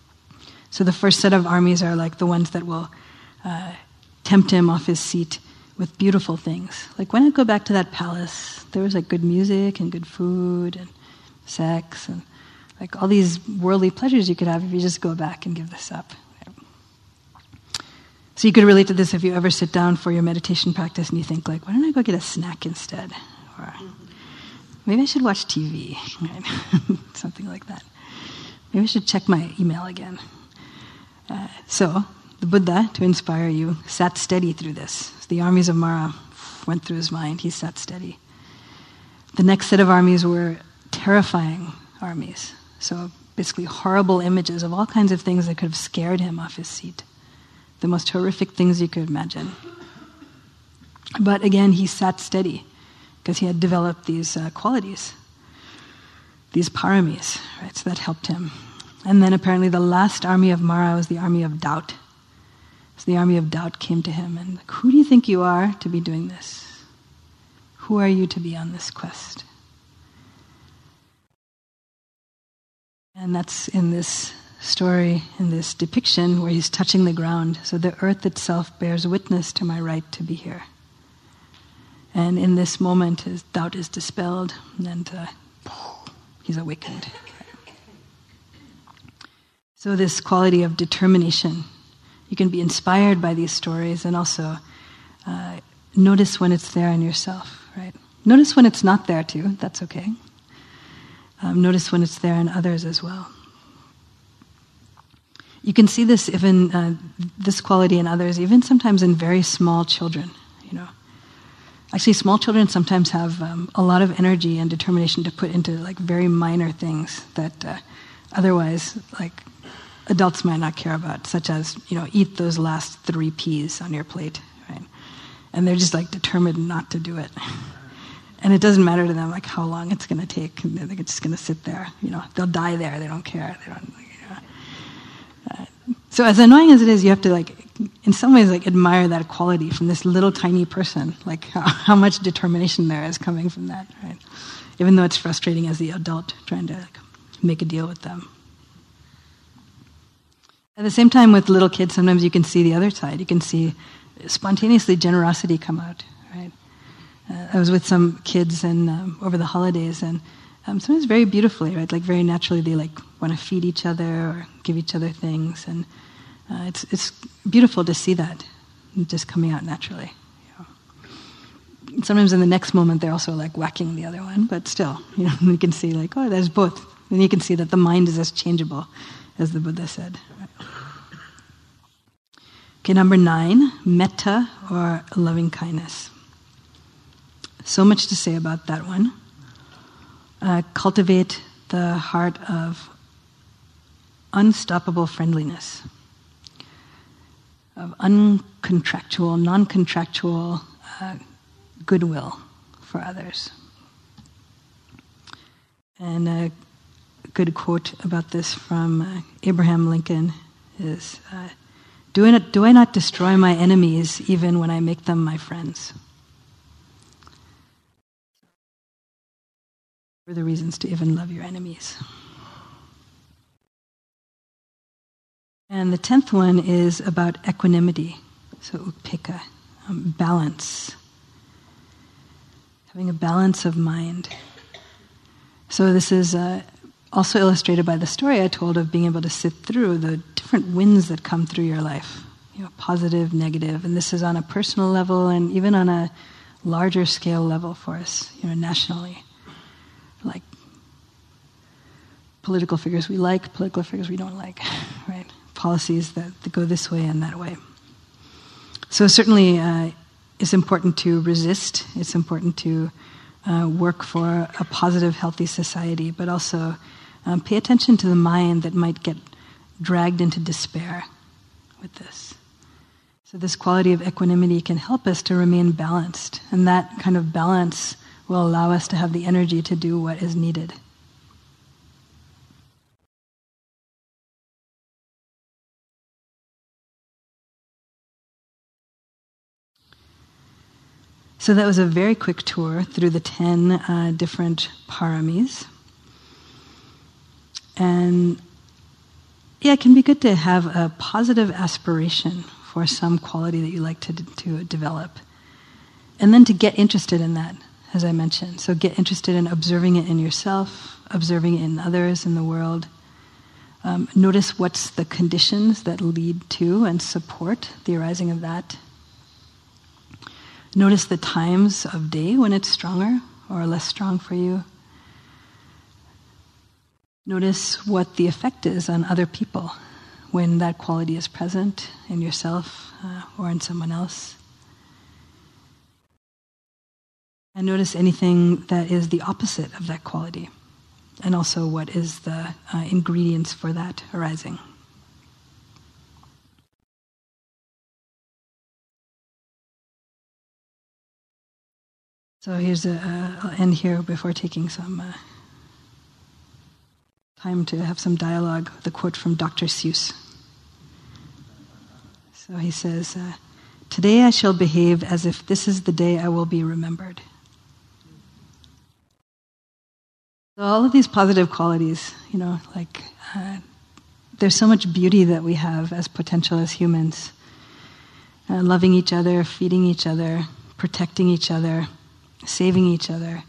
So, the first set of armies are like the ones that will uh, tempt him off his seat with beautiful things. Like, why not go back to that palace? There was like good music and good food and sex and like all these worldly pleasures you could have if you just go back and give this up. So you could relate to this if you ever sit down for your meditation practice and you think like, why don't I go get a snack instead? Or maybe I should watch TV, right? *laughs* something like that. Maybe I should check my email again. Uh, so the Buddha, to inspire you, sat steady through this. The armies of Mara went through his mind. He sat steady. The next set of armies were terrifying armies. So basically horrible images of all kinds of things that could have scared him off his seat the most horrific things you could imagine. But again, he sat steady because he had developed these uh, qualities, these paramis, right? So that helped him. And then apparently the last army of Mara was the army of doubt. So the army of doubt came to him and, like, who do you think you are to be doing this? Who are you to be on this quest? And that's in this story, in this depiction, where he's touching the ground. So the earth itself bears witness to my right to be here. And in this moment, his doubt is dispelled, and uh, he's awakened. So, this quality of determination, you can be inspired by these stories and also uh, notice when it's there in yourself, right? Notice when it's not there too, that's okay. Um, notice when it's there in others as well. You can see this even, uh, this quality in others, even sometimes in very small children, you know. Actually, small children sometimes have um, a lot of energy and determination to put into like very minor things that uh, otherwise, like adults might not care about, such as, you know, eat those last three peas on your plate, right? And they're just like determined not to do it. *laughs* And it doesn't matter to them like how long it's going to take. They're just going to sit there. You know, they'll die there. They don't care. They don't. You know. uh, so as annoying as it is, you have to like, in some ways, like admire that quality from this little tiny person. Like how, how much determination there is coming from that, right? Even though it's frustrating as the adult trying to like, make a deal with them. At the same time, with little kids, sometimes you can see the other side. You can see spontaneously generosity come out. Right? Uh, I was with some kids and um, over the holidays, and um, sometimes very beautifully, right? Like very naturally, they like want to feed each other or give each other things, and uh, it's it's beautiful to see that just coming out naturally. Sometimes in the next moment, they're also like whacking the other one, but still, *laughs* you know, you can see like, oh, there's both, and you can see that the mind is as changeable as the Buddha said. Okay, number nine, metta or loving kindness. So much to say about that one. Uh, cultivate the heart of unstoppable friendliness, of uncontractual, non contractual uh, goodwill for others. And a good quote about this from uh, Abraham Lincoln is. Uh, do I, not, do I not destroy my enemies even when I make them my friends? For the reasons to even love your enemies. And the tenth one is about equanimity, so upekkha, um, balance, having a balance of mind. So this is uh, also illustrated by the story I told of being able to sit through the different winds that come through your life, you know, positive, negative. and this is on a personal level and even on a larger scale level for us, you know, nationally. Like political figures we like, political figures we don't like, *laughs* right? Policies that, that go this way and that way. So certainly, uh, it's important to resist. It's important to uh, work for a positive, healthy society, but also um, pay attention to the mind that might get dragged into despair with this. So, this quality of equanimity can help us to remain balanced, and that kind of balance will allow us to have the energy to do what is needed. So that was a very quick tour through the 10 uh, different paramis. And yeah, it can be good to have a positive aspiration for some quality that you like to, to develop. And then to get interested in that, as I mentioned. So get interested in observing it in yourself, observing it in others, in the world. Um, notice what's the conditions that lead to and support the arising of that. Notice the times of day when it's stronger or less strong for you. Notice what the effect is on other people when that quality is present in yourself uh, or in someone else. And notice anything that is the opposite of that quality, and also what is the uh, ingredients for that arising. So here's a, uh, I'll end here before taking some uh, time to have some dialogue with a quote from Dr. Seuss. So he says, uh, Today I shall behave as if this is the day I will be remembered. So all of these positive qualities, you know, like uh, there's so much beauty that we have as potential as humans. Uh, loving each other, feeding each other, protecting each other, saving each other.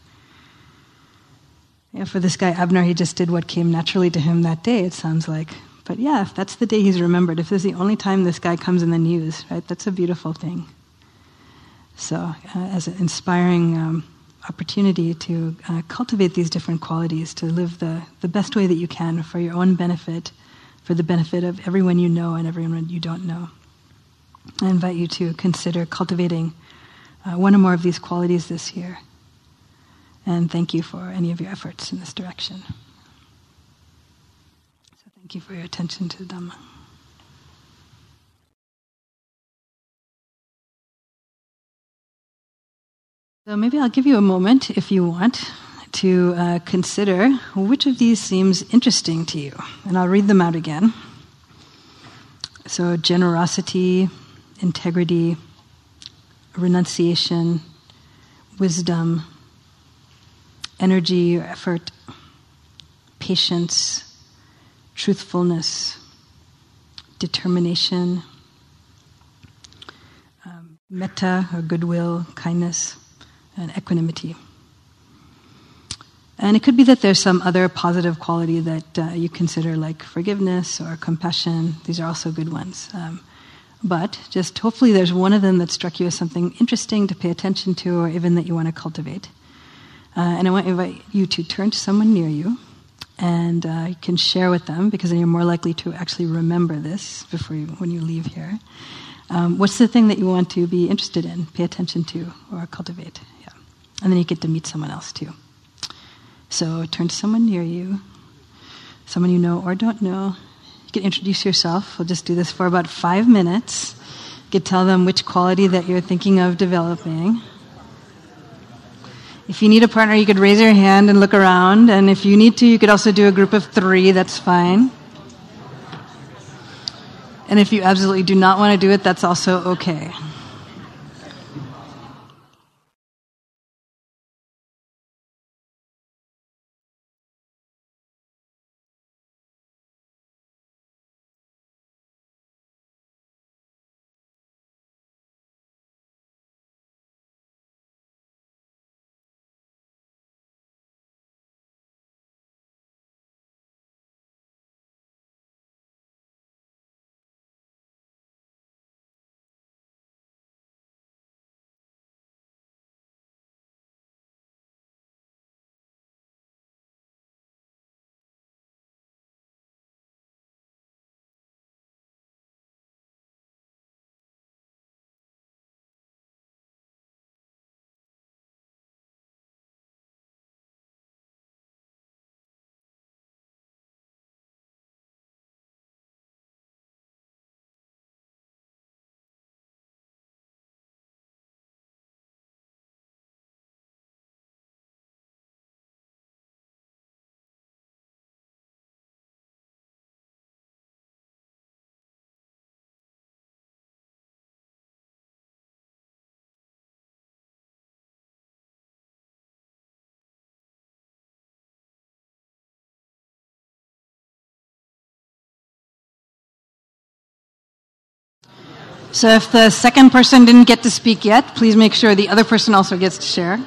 Yeah, for this guy Abner, he just did what came naturally to him that day, it sounds like. But yeah, if that's the day he's remembered, if this is the only time this guy comes in the news, right, that's a beautiful thing. So, uh, as an inspiring um, opportunity to uh, cultivate these different qualities, to live the, the best way that you can for your own benefit, for the benefit of everyone you know and everyone you don't know. I invite you to consider cultivating uh, one or more of these qualities this year. And thank you for any of your efforts in this direction. So thank you for your attention to the Dhamma. So maybe I'll give you a moment, if you want, to uh, consider which of these seems interesting to you. And I'll read them out again. So, generosity, integrity, renunciation, wisdom, energy or effort, patience, truthfulness, determination, um, metta or goodwill, kindness, and equanimity. And it could be that there's some other positive quality that uh, you consider, like forgiveness or compassion. These are also good ones. Um, but just hopefully there's one of them that struck you as something interesting to pay attention to, or even that you want to cultivate. Uh, and I want to invite you to turn to someone near you and uh, you can share with them because then you're more likely to actually remember this before you, when you leave here. Um, what's the thing that you want to be interested in, pay attention to, or cultivate? Yeah. And then you get to meet someone else too. So turn to someone near you, someone you know or don't know. You can introduce yourself. We'll just do this for about five minutes. You can tell them which quality that you're thinking of developing. If you need a partner, you could raise your hand and look around. And if you need to, you could also do a group of three, that's fine. And if you absolutely do not want to do it, that's also okay. So if the second person didn't get to speak yet, please make sure the other person also gets to share.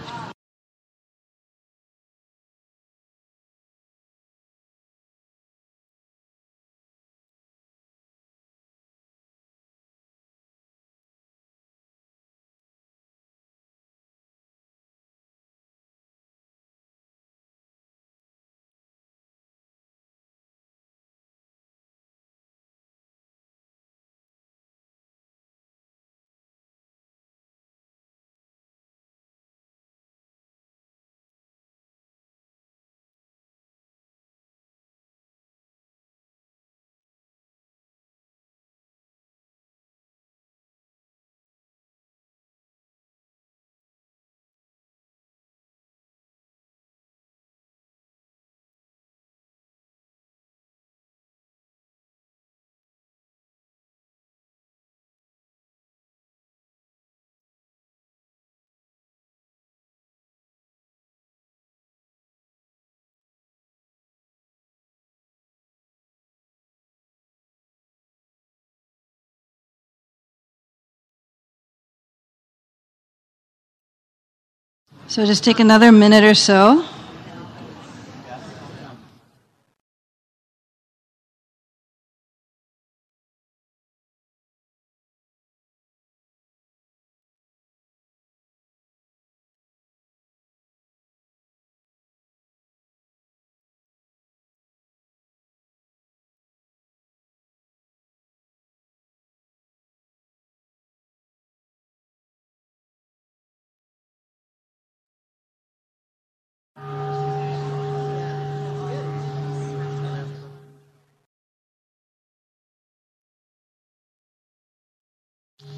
So just take another minute or so.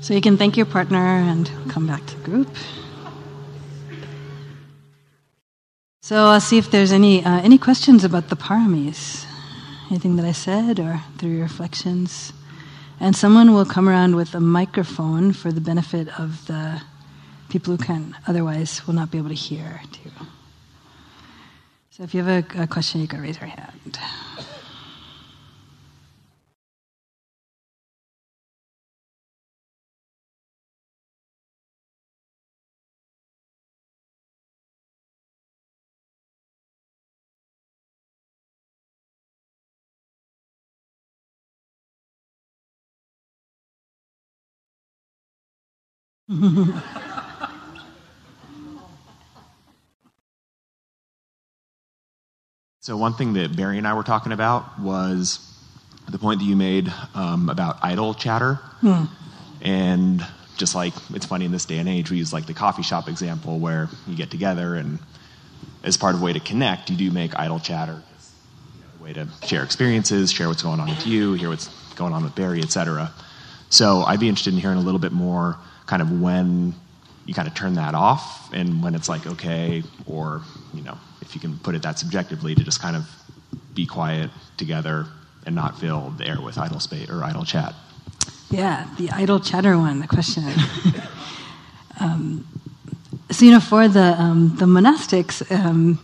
So you can thank your partner and come back to the group. So I'll see if there's any uh, any questions about the paramis, anything that I said or through your reflections. And someone will come around with a microphone for the benefit of the people who can otherwise will not be able to hear too. So if you have a, a question, you can raise your hand. *laughs* so one thing that Barry and I were talking about was the point that you made um, about idle chatter, hmm. and just like it's funny in this day and age, we use like the coffee shop example where you get together and as part of a way to connect, you do make idle chatter, a way to share experiences, share what's going on with you, hear what's going on with Barry, etc. So I'd be interested in hearing a little bit more, kind of when you kind of turn that off and when it's like okay or you know if you can put it that subjectively to just kind of be quiet together and not fill the air with idle space or idle chat. Yeah the idle chatter one the question *laughs* um, so you know for the um, the monastics um,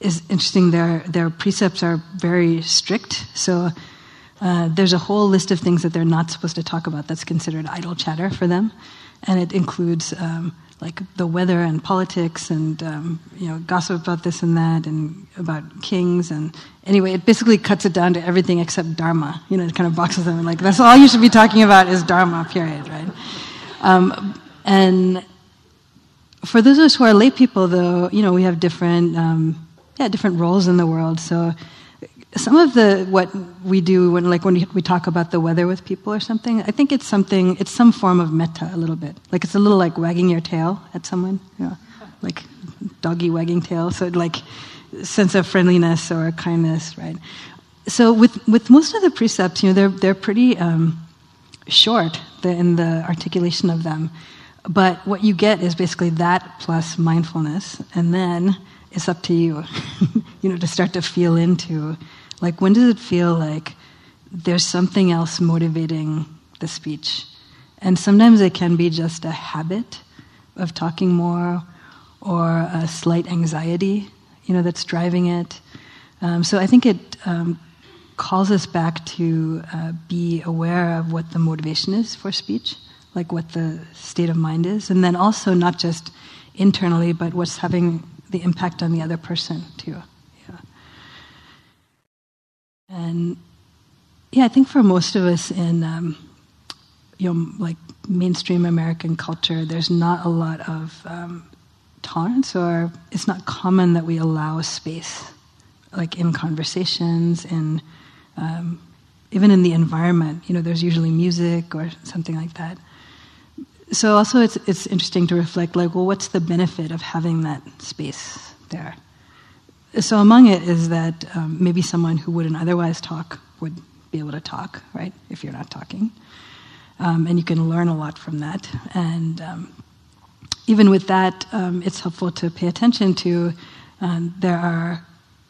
is interesting their their precepts are very strict. So uh, there's a whole list of things that they're not supposed to talk about that's considered idle chatter for them. And it includes um, like the weather and politics and um, you know gossip about this and that and about kings and anyway it basically cuts it down to everything except dharma. You know it kind of boxes them in like that's all you should be talking about is dharma period right? Um, and for those of us who are lay people though you know we have different um, yeah different roles in the world. So some of the what we do when like when we talk about the weather with people or something i think it's something it's some form of metta a little bit. Like it's a little like wagging your tail at someone you know, like doggy wagging tail. So like sense of friendliness or kindness right? So with with most of the precepts you know they're they're pretty um, short in the articulation of them. But what you get is basically that plus mindfulness and then it's up to you *laughs* you know to start to feel into like, when does it feel like there's something else motivating the speech? And sometimes it can be just a habit of talking more or a slight anxiety, you know, that's driving it. Um, so I think it um, calls us back to uh, be aware of what the motivation is for speech, like what the state of mind is, and then also not just internally, but what's having the impact on the other person too. And yeah, I think for most of us in um, you know like mainstream American culture, there's not a lot of um, tolerance, or it's not common that we allow space, like in conversations, in um, even in the environment. You know, there's usually music or something like that. So also, it's it's interesting to reflect, like, well, what's the benefit of having that space there? So among it is that um, maybe someone who wouldn't otherwise talk would be able to talk, right? If you're not talking, um, and you can learn a lot from that. And um, even with that, um, it's helpful to pay attention to. Um, there are,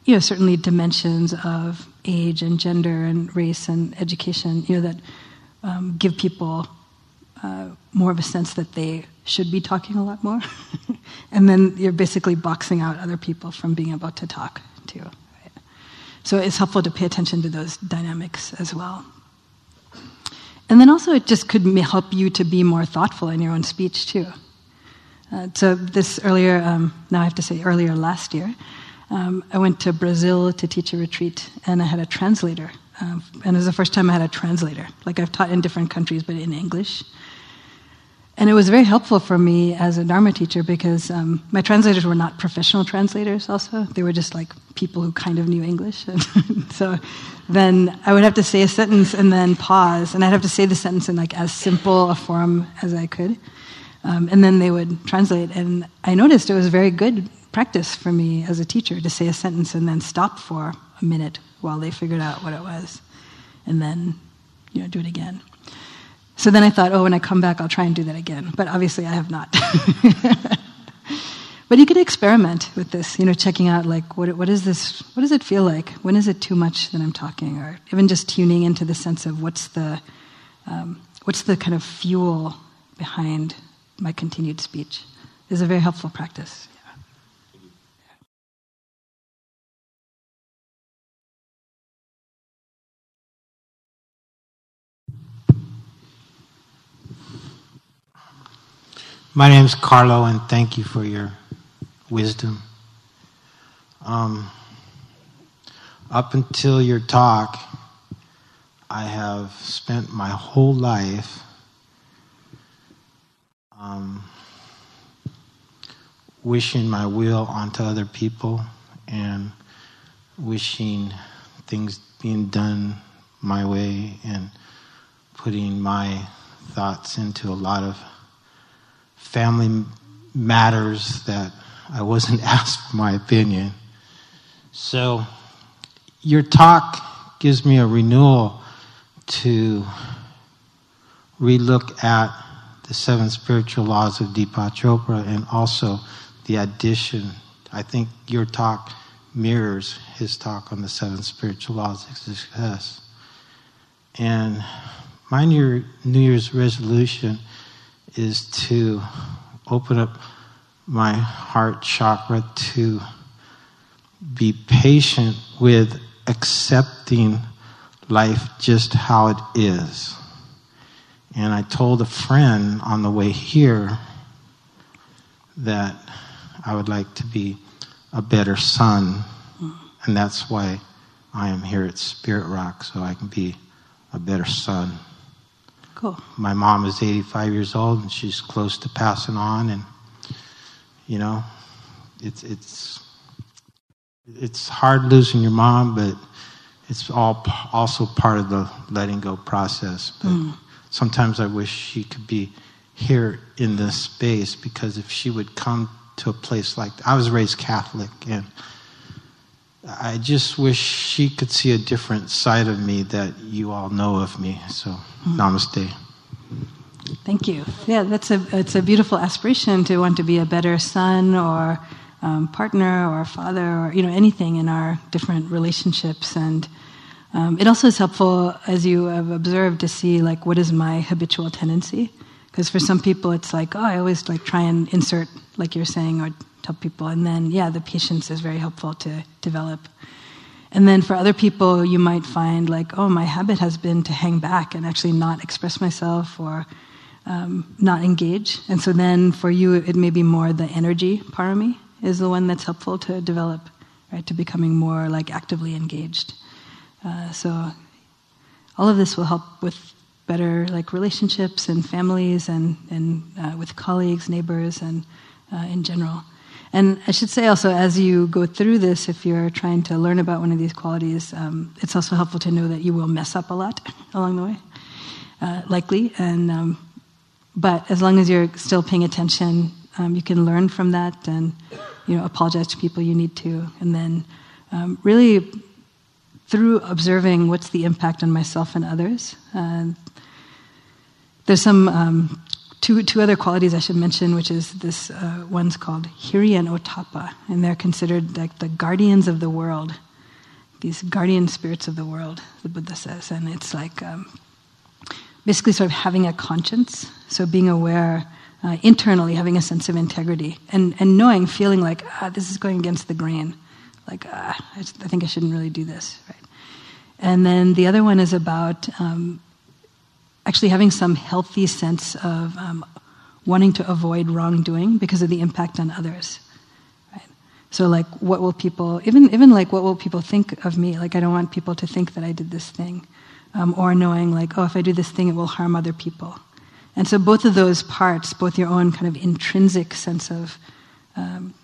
you know, certainly dimensions of age and gender and race and education, you know, that give people uh, more of a sense that they should be talking a lot more. *laughs* and then you're basically boxing out other people from being able to talk too. Right? So it's helpful to pay attention to those dynamics as well. And then also, it just could help you to be more thoughtful in your own speech too. Uh, so this earlier, um, now I have to say earlier last year, um, I went to Brazil to teach a retreat, and I had a translator. Um, and it was the first time I had a translator. Like I've taught in different countries, but in English. And it was very helpful for me as a Dharma teacher because um, my translators were not professional translators, also. They were just like people who kind of knew English. *laughs* so then I would have to say a sentence and then pause, and I'd have to say the sentence in like as simple a form as I could. Um, and then they would translate. And I noticed it was very good practice for me as a teacher to say a sentence and then stop for a minute while they figured out what it was, and then you know do it again. So then I thought, oh, when I come back, I'll try and do that again. But obviously, I have not. *laughs* but you could experiment with this, you know, checking out like what what is this? What does it feel like? When is it too much that I'm talking, or even just tuning into the sense of what's the um, what's the kind of fuel behind my continued speech is a very helpful practice. My name is Carlo, and thank you for your wisdom. Um, up until your talk, I have spent my whole life um, wishing my will onto other people and wishing things being done my way and putting my thoughts into a lot of family matters that I wasn't *laughs* asked my opinion. So, your talk gives me a renewal to relook at the seven spiritual laws of Deepak Chopra and also the addition. I think your talk mirrors his talk on the seven spiritual laws of success. And my New Year's resolution is to open up my heart chakra to be patient with accepting life just how it is. And I told a friend on the way here that I would like to be a better son. And that's why I am here at Spirit Rock, so I can be a better son. Cool. My mom is 85 years old and she's close to passing on and you know, it's it's it's hard losing your mom, but it's all also part of the letting go process. But mm. sometimes I wish she could be here in this space because if she would come to a place like I was raised Catholic and I just wish she could see a different side of me that you all know of me. So, mm-hmm. namaste. Thank you. Yeah, that's a it's a beautiful aspiration to want to be a better son or um, partner or father or you know anything in our different relationships and. Um, it also is helpful, as you have observed, to see like what is my habitual tendency. Because for some people, it's like, oh, I always like try and insert, like you're saying, or tell people. And then, yeah, the patience is very helpful to develop. And then for other people, you might find like, oh, my habit has been to hang back and actually not express myself or um, not engage. And so then for you, it may be more the energy parami is the one that's helpful to develop, right, to becoming more like actively engaged. Uh, so all of this will help with better like relationships and families and, and uh, with colleagues, neighbors, and uh, in general. And I should say also, as you go through this, if you're trying to learn about one of these qualities, um, it's also helpful to know that you will mess up a lot *laughs* along the way, uh, likely. And um, but as long as you're still paying attention, um, you can learn from that, and you know, apologize to people you need to, and then um, really through observing what's the impact on myself and others. Uh, there's some um, two, two other qualities I should mention, which is this uh, one's called Hiri and Ottappa, and they're considered like the guardians of the world, these guardian spirits of the world, the Buddha says. And it's like um, basically sort of having a conscience, so being aware uh, internally, having a sense of integrity, and, and knowing, feeling like, ah, this is going against the grain. Like, ah, I, I think I shouldn't really do this, right? And then the other one is about um, actually having some healthy sense of um, wanting to avoid wrongdoing because of the impact on others. Right? So, like, what will people, even, even like, what will people think of me? Like, I don't want people to think that I did this thing. Um, or knowing, like, oh, if I do this thing, it will harm other people. And so, both of those parts, both your own kind of intrinsic sense of um,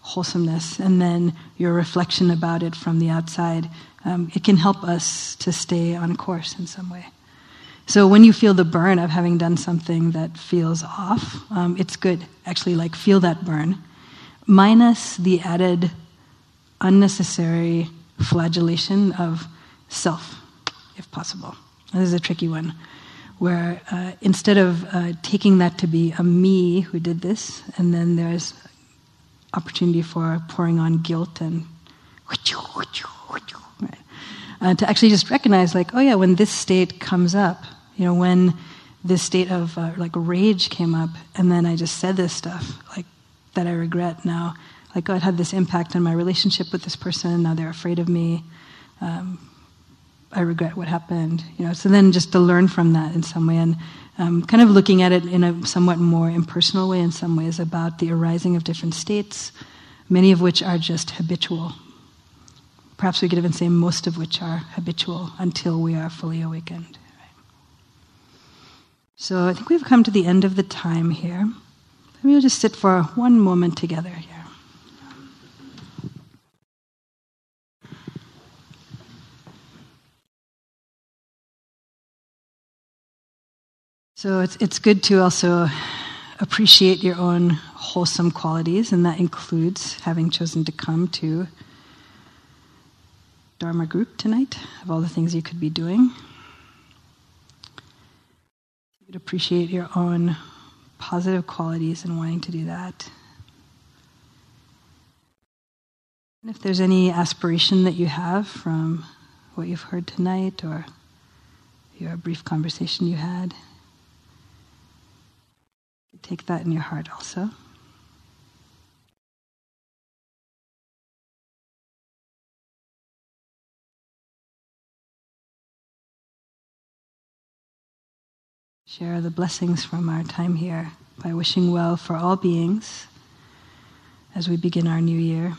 wholesomeness and then your reflection about it from the outside, um, it can help us to stay on course in some way. So when you feel the burn of having done something that feels off, um, it's good. Actually, like feel that burn, minus the added unnecessary flagellation of self, if possible. This is a tricky one, where uh, instead of uh, taking that to be a me who did this, and then there's opportunity for pouring on guilt and uh, to actually just recognize, like, oh yeah, when this state comes up, you know, when this state of uh, like rage came up, and then I just said this stuff, like that I regret now. Like, it had this impact on my relationship with this person. Now they're afraid of me. Um, I regret what happened. You know, so then just to learn from that in some way, and um, kind of looking at it in a somewhat more impersonal way in some ways about the arising of different states, many of which are just habitual. Perhaps we could even say most of which are habitual until we are fully awakened. So I think we've come to the end of the time here. We'll just sit for one moment together here. So it's, it's good to also appreciate your own wholesome qualities, and that includes having chosen to come to Dharma group tonight, of all the things you could be doing. Appreciate your own positive qualities and wanting to do that. And if there's any aspiration that you have from what you've heard tonight or your brief conversation you had, take that in your heart also. Share the blessings from our time here by wishing well for all beings as we begin our new year.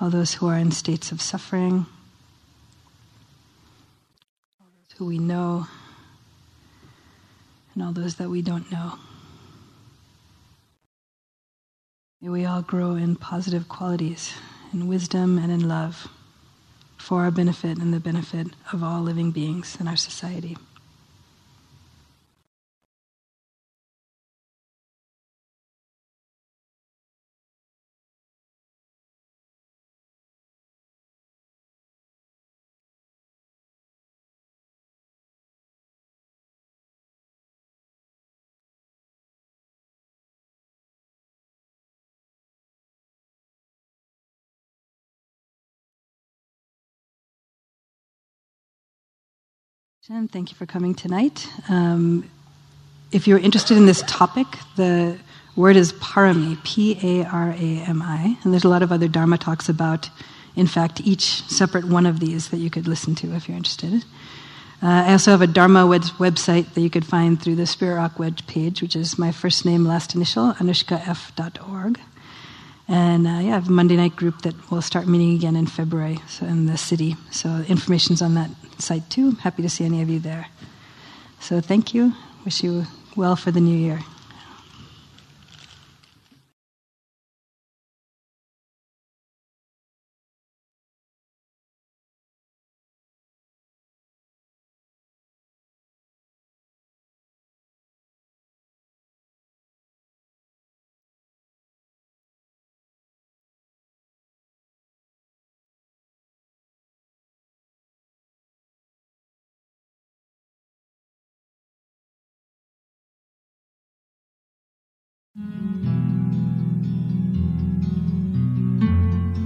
All those who are in states of suffering, all those who we know, and all those that we don't know. May we all grow in positive qualities, in wisdom and in love, for our benefit and the benefit of all living beings in our society. Thank you for coming tonight. Um, if you're interested in this topic, the word is parami, P A R A M I, and there's a lot of other Dharma talks about, in fact, each separate one of these that you could listen to if you're interested. Uh, I also have a Dharma web- website that you could find through the Spirit Rock web page, which is my first name, last initial, anushkaf.org. And uh, yeah, I have a Monday night group that will start meeting again in February so in the city. So information's on that site too. Happy to see any of you there. So thank you. Wish you well for the new year. Thank you.